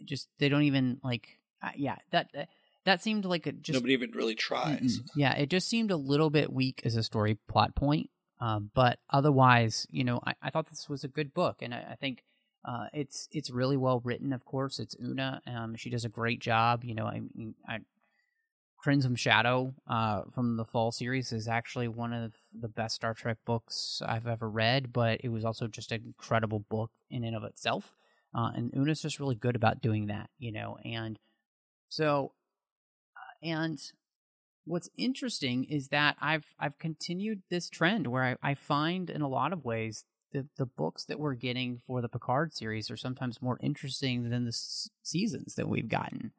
Just they don't even like, uh, yeah, that that- that seemed like a just nobody even really tries. Yeah, it just seemed a little bit weak as a story plot point. Um, but otherwise, you know, I, I thought this was a good book, and I, I think uh, it's it's really well written. Of course, it's Una. Um, she does a great job. You know, I I, Crimson Shadow uh, from the fall series is actually one of the best Star Trek books I've ever read, but it was also just an incredible book in and of itself. Uh, and Una's just really good about doing that, you know, and so and what's interesting is that I've I've continued this trend where I, I find in a lot of ways the the books that we're getting for the Picard series are sometimes more interesting than the s- seasons that we've gotten.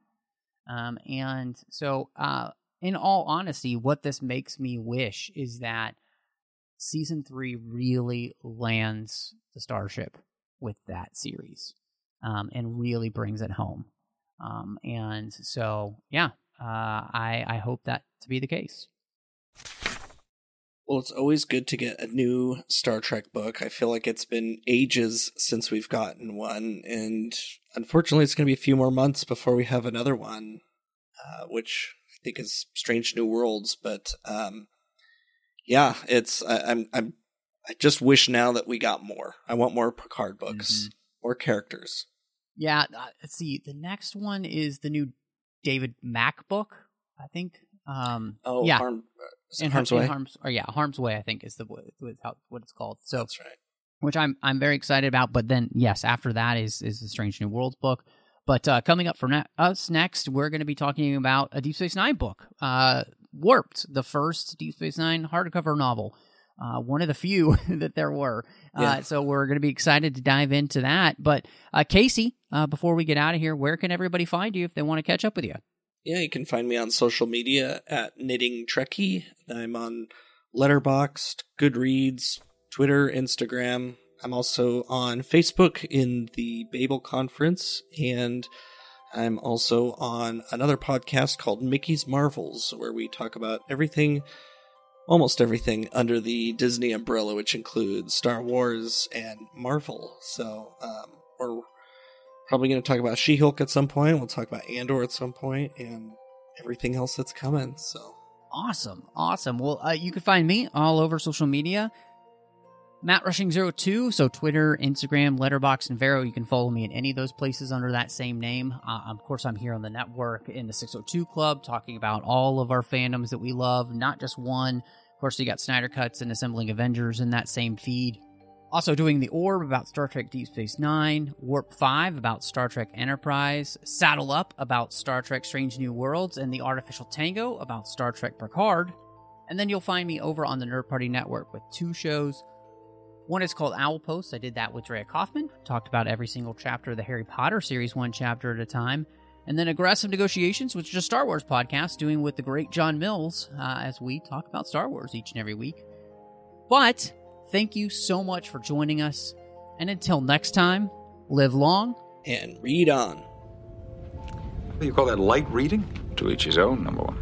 Um, and so, uh, in all honesty, what this makes me wish is that season three really lands the starship with that series, um, and really brings it home. Um, and so, yeah, uh, I I hope that to be the case. Well, it's always good to get a new Star Trek book. I feel like it's been ages since we've gotten one, and unfortunately, it's going to be a few more months before we have another one, uh, which I think is Strange New Worlds. But um, yeah, it's I, I'm I'm I just wish now that we got more. I want more Picard books, more characters. Yeah, uh, let's see. The next one is the new David Mack book. I think. Um, Oh, yeah, Harm, is it in Harm's Har- in Way. Harm's, or yeah, Harm's Way. I think is the is how, what it's called. So That's right. which I'm I'm very excited about. But then yes, after that is is the Strange New Worlds book. But uh, coming up for ne- us next, we're going to be talking about a Deep Space Nine book, uh, Warped, the first Deep Space Nine hardcover novel, uh, one of the few <laughs> that there were. Uh, so we're going to be excited to dive into that. But uh, Casey, uh, before we get out of here, where can everybody find you if they want to catch up with you? Yeah, you can find me on social media at Knitting Trekkie. I'm on Letterboxd, Goodreads, Twitter, Instagram. I'm also on Facebook in the Babel Conference, and I'm also on another podcast called Mickey's Marvels, where we talk about everything, almost everything under the Disney umbrella, which includes Star Wars and Marvel. So, um, we're probably going to talk about She Hulk at some point. We'll talk about Andor at some point, and everything else that's coming. So, Awesome, awesome. Well, uh, you can find me all over social media. Matt Rushing 02, so Twitter, Instagram, Letterboxd, and Vero. You can follow me in any of those places under that same name. Uh, of course, I'm here on the network in the 602 Club talking about all of our fandoms that we love, not just one. Of course, you got Snyder Cuts and Assembling Avengers in that same feed. Also doing the Orb about Star Trek Deep Space Nine, Warp 5 about Star Trek Enterprise, Saddle Up about Star Trek Strange New Worlds, and The Artificial Tango about Star Trek Picard. And then you'll find me over on the Nerd Party Network with two shows. One is called Owl Post. I did that with Drea Kaufman. Talked about every single chapter of the Harry Potter series, one chapter at a time. And then Aggressive Negotiations, which is a Star Wars podcast, doing with the great John Mills uh, as we talk about Star Wars each and every week. But Thank you so much for joining us. And until next time, live long and read on. You call that light reading? To each his own, number one.